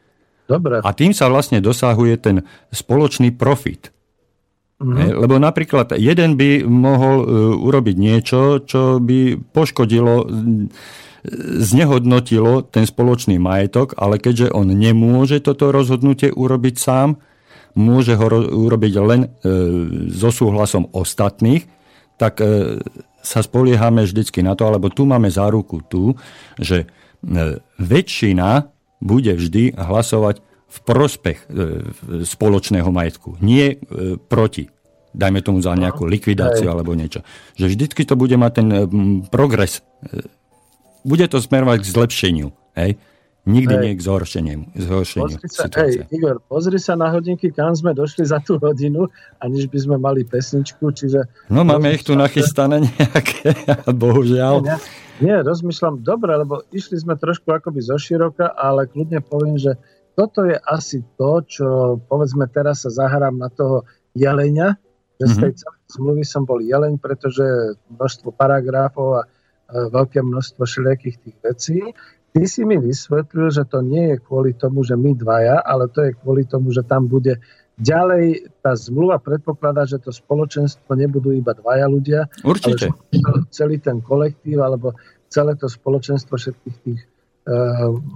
Dobre. A tým sa vlastne dosahuje ten spoločný profit. Mm-hmm. Lebo napríklad jeden by mohol uh, urobiť niečo, čo by poškodilo, znehodnotilo ten spoločný majetok, ale keďže on nemôže toto rozhodnutie urobiť sám, môže ho ro- urobiť len uh, so súhlasom ostatných, tak sa spoliehame vždycky na to, alebo tu máme záruku tu, že väčšina bude vždy hlasovať v prospech e, spoločného majetku, nie e, proti. Dajme tomu za nejakú likvidáciu alebo niečo. Že vždycky to bude mať ten progres. E, bude to smerovať k zlepšeniu. Hej? Nikdy hej. nie k zhoršeniu. zhoršeniu pozri sa, hej, Igor, pozri sa na hodinky, kam sme došli za tú hodinu, aniž by sme mali pesničku. Čiže no máme ich tu nachystané nejaké, bohužiaľ. Nie, nie, rozmýšľam, dobre, lebo išli sme trošku akoby zo široka, ale kľudne poviem, že toto je asi to, čo povedzme teraz sa zahrám na toho jelenia, že z mhm. tej celej zmluvy som bol jeleň, pretože množstvo paragrafov a veľké množstvo všelijakých tých vecí. Ty si mi vysvetlil, že to nie je kvôli tomu, že my dvaja, ale to je kvôli tomu, že tam bude ďalej tá zmluva predpokladá, že to spoločenstvo nebudú iba dvaja ľudia, Určite. ale celý ten kolektív alebo celé to spoločenstvo všetkých tých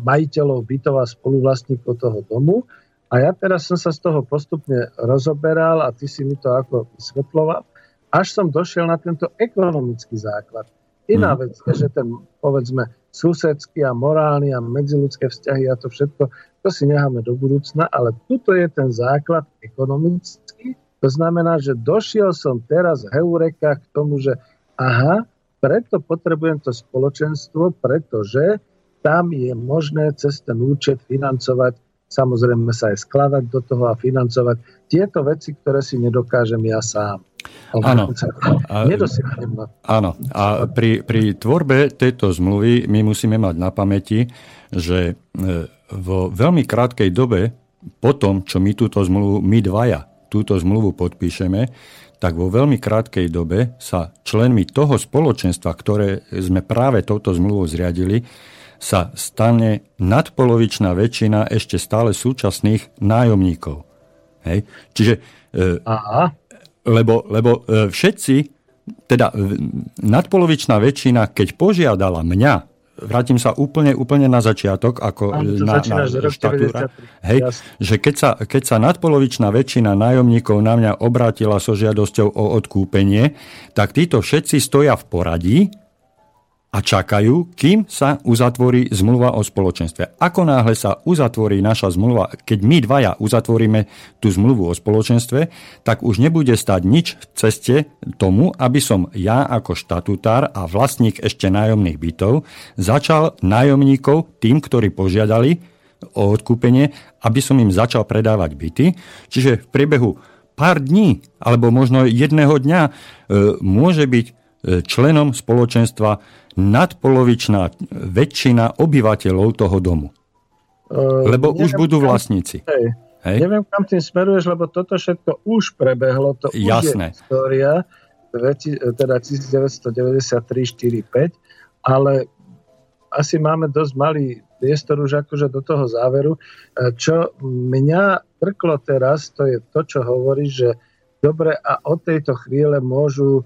majiteľov bytov a spoluvlastníkov toho domu. A ja teraz som sa z toho postupne rozoberal a ty si mi to ako vysvetloval, až som došiel na tento ekonomický základ. Iná mm. vec je, že ten, povedzme, susedský a morálny a medziludské vzťahy a to všetko, to si necháme do budúcna, ale tuto je ten základ ekonomický. To znamená, že došiel som teraz v Heureka k tomu, že aha, preto potrebujem to spoločenstvo, pretože tam je možné cez ten účet financovať, samozrejme sa aj skladať do toho a financovať tieto veci, ktoré si nedokážem ja sám. Áno. A, áno. A pri, pri tvorbe tejto zmluvy my musíme mať na pamäti, že e, vo veľmi krátkej dobe, po tom, čo my túto zmluvu, my dvaja túto zmluvu podpíšeme, tak vo veľmi krátkej dobe sa členmi toho spoločenstva, ktoré sme práve touto zmluvou zriadili, sa stane nadpolovičná väčšina ešte stále súčasných nájomníkov. Hej? Čiže, e, Aha. Lebo, lebo e, všetci, teda nadpolovičná väčšina, keď požiadala mňa, vrátim sa úplne, úplne na začiatok, ako Áno, na, na štatúra, hej, že keď sa, keď sa nadpolovičná väčšina nájomníkov na mňa obrátila so žiadosťou o odkúpenie, tak títo všetci stoja v poradí, a čakajú, kým sa uzatvorí zmluva o spoločenstve. Ako náhle sa uzatvorí naša zmluva, keď my dvaja uzatvoríme tú zmluvu o spoločenstve, tak už nebude stať nič v ceste tomu, aby som ja ako štatutár a vlastník ešte nájomných bytov začal nájomníkov, tým, ktorí požiadali o odkúpenie, aby som im začal predávať byty. Čiže v priebehu pár dní alebo možno jedného dňa e, môže byť e, členom spoločenstva nadpolovičná väčšina obyvateľov toho domu. Uh, lebo neviem, už budú vlastníci. Hej. Hej? Neviem, kam tým smeruješ, lebo toto všetko už prebehlo, to Jasné. už je história, teda 1993-45, ale asi máme dosť malý priestor už akože do toho záveru. E, čo mňa trklo teraz, to je to, čo hovorí, že dobre a od tejto chvíle môžu E,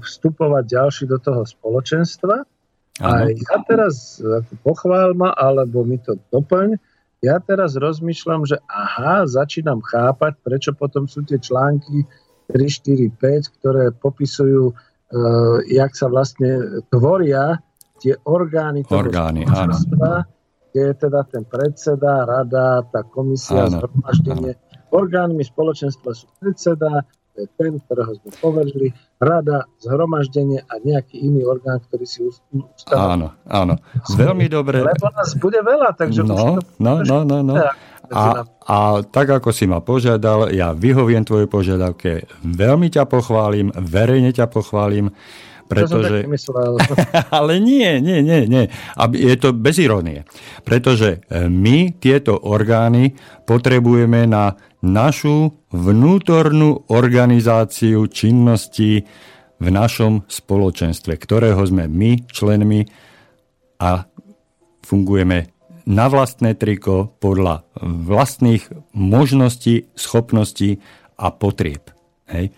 vstupovať ďalší do toho spoločenstva. Ano. A ja teraz, pochvál ma, alebo mi to doplň, ja teraz rozmýšľam, že aha, začínam chápať, prečo potom sú tie články 3, 4, 5, ktoré popisujú, uh, jak sa vlastne tvoria tie orgány toho orgány, spoločenstva. kde je teda ten predseda, rada, tá komisia, zhromaždenie. Orgánmi spoločenstva sú predseda, to je ten, ktorého sme poverili, rada, zhromaždenie a nejaký iný orgán, ktorý si ustanoví. Áno, áno. Veľmi dobre. Lebo nás bude veľa, takže... No, no, no, no, no. A, a tak, ako si ma požiadal, ja vyhoviem tvojej požiadavke, veľmi ťa pochválim, verejne ťa pochválim, pretože... ale nie, nie, nie, nie. Je to bez irónie. Pretože e, my tieto orgány potrebujeme na našu vnútornú organizáciu činností v našom spoločenstve, ktorého sme my členmi a fungujeme na vlastné triko podľa vlastných možností, schopností a potrieb. Hej.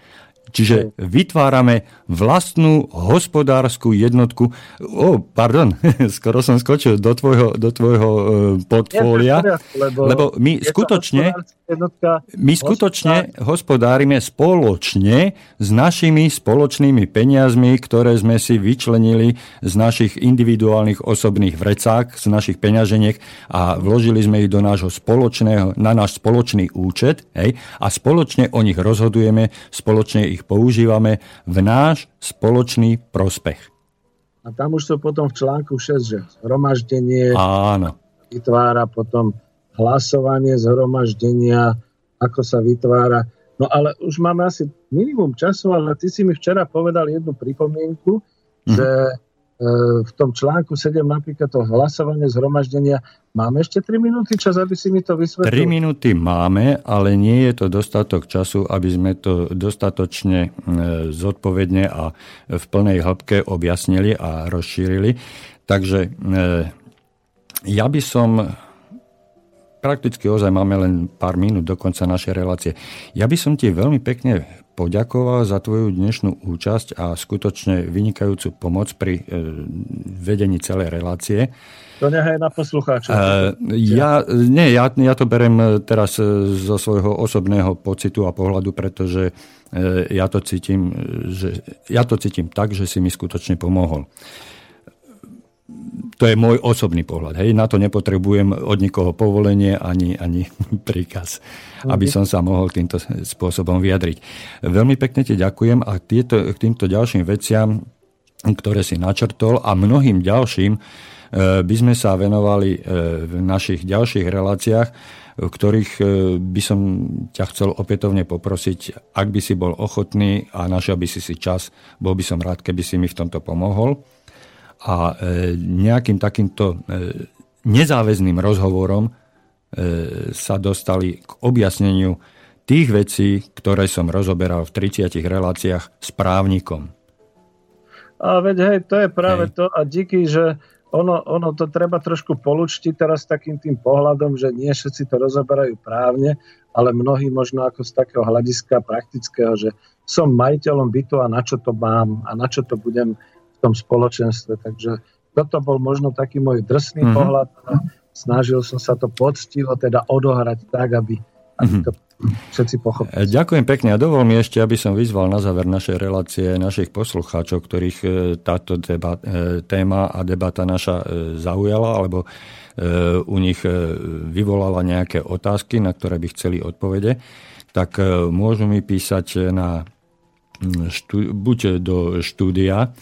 Čiže vytvárame vlastnú hospodárskú jednotku. O, pardon, skoro som skočil do tvojho, do tvojho uh, portfólia, lebo, lebo my skutočne, my skutočne hospodárime spoločne s našimi spoločnými peniazmi, ktoré sme si vyčlenili z našich individuálnych osobných vrecák, z našich peňaženiek a vložili sme ich do nášho spoločného, na náš spoločný účet hej, a spoločne o nich rozhodujeme, spoločne ich používame v náš spoločný prospech. A tam už sú potom v článku 6, že zhromaždenie Áno. vytvára potom hlasovanie zhromaždenia, ako sa vytvára. No ale už máme asi minimum času, ale ty si mi včera povedal jednu pripomienku, mm. že v tom článku 7 napríklad to hlasovanie zhromaždenia. Máme ešte 3 minúty čas, aby si mi to vysvetlil? 3 minúty máme, ale nie je to dostatok času, aby sme to dostatočne e, zodpovedne a v plnej hĺbke objasnili a rozšírili. Takže e, ja by som prakticky ozaj máme len pár minút do konca našej relácie. Ja by som ti veľmi pekne poďakoval za tvoju dnešnú účasť a skutočne vynikajúcu pomoc pri e, vedení celej relácie. To nechaj na poslucháčov. Uh, ja, nie, ja, ja to berem teraz zo svojho osobného pocitu a pohľadu, pretože ja to cítim, že, ja to cítim tak, že si mi skutočne pomohol. To je môj osobný pohľad. Hej. Na to nepotrebujem od nikoho povolenie ani, ani príkaz, aby som sa mohol týmto spôsobom vyjadriť. Veľmi pekne ti ďakujem a tieto, k týmto ďalším veciam, ktoré si načrtol a mnohým ďalším, e, by sme sa venovali e, v našich ďalších reláciách, v ktorých e, by som ťa chcel opätovne poprosiť, ak by si bol ochotný a našiel by si si čas, bol by som rád, keby si mi v tomto pomohol a e, nejakým takýmto e, nezáväzným rozhovorom e, sa dostali k objasneniu tých vecí, ktoré som rozoberal v 30 reláciách s právnikom. A veď hej, to je práve hej. to a díky, že ono, ono to treba trošku polučtiť teraz takým tým pohľadom, že nie všetci to rozoberajú právne, ale mnohí možno ako z takého hľadiska praktického, že som majiteľom bytu a na čo to mám a na čo to budem tom spoločenstve. Takže toto bol možno taký môj drsný mm-hmm. pohľad a snažil som sa to poctivo teda odohrať tak, aby, aby mm-hmm. to všetci pochopili. E, ďakujem pekne a dovol mi ešte, aby som vyzval na záver našej relácie našich poslucháčov, ktorých e, táto debat, e, téma a debata naša zaujala, alebo u nich vyvolala nejaké otázky, na ktoré by chceli odpovede, tak môžu mi písať na štú, buď do štúdia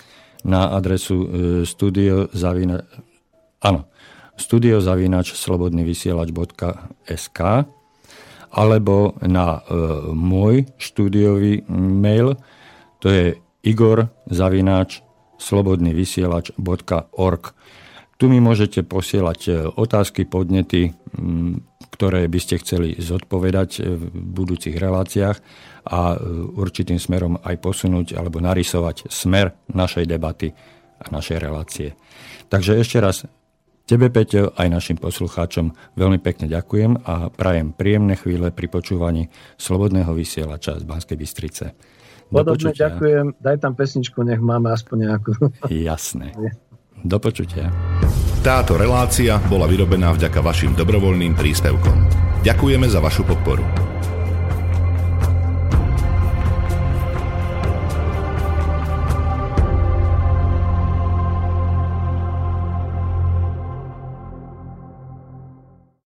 na adresu e, studio zavina, áno, studiozavinač slobodnyvysielač.sk alebo na e, môj štúdiový mail, to je igor zavináč slobodnyvysielač.org. Tu mi môžete posielať e, otázky, podnety, ktoré by ste chceli zodpovedať v budúcich reláciách a e, určitým smerom aj posunúť alebo narysovať smer našej debaty a našej relácie. Takže ešte raz tebe, Peťo, aj našim poslucháčom veľmi pekne ďakujem a prajem príjemné chvíle pri počúvaní Slobodného vysielača z Banskej Bystrice. Do Podobne počutia. ďakujem. Daj tam pesničku, nech máme aspoň nejakú. Jasné. Do počutia. Táto relácia bola vyrobená vďaka vašim dobrovoľným príspevkom. Ďakujeme za vašu podporu.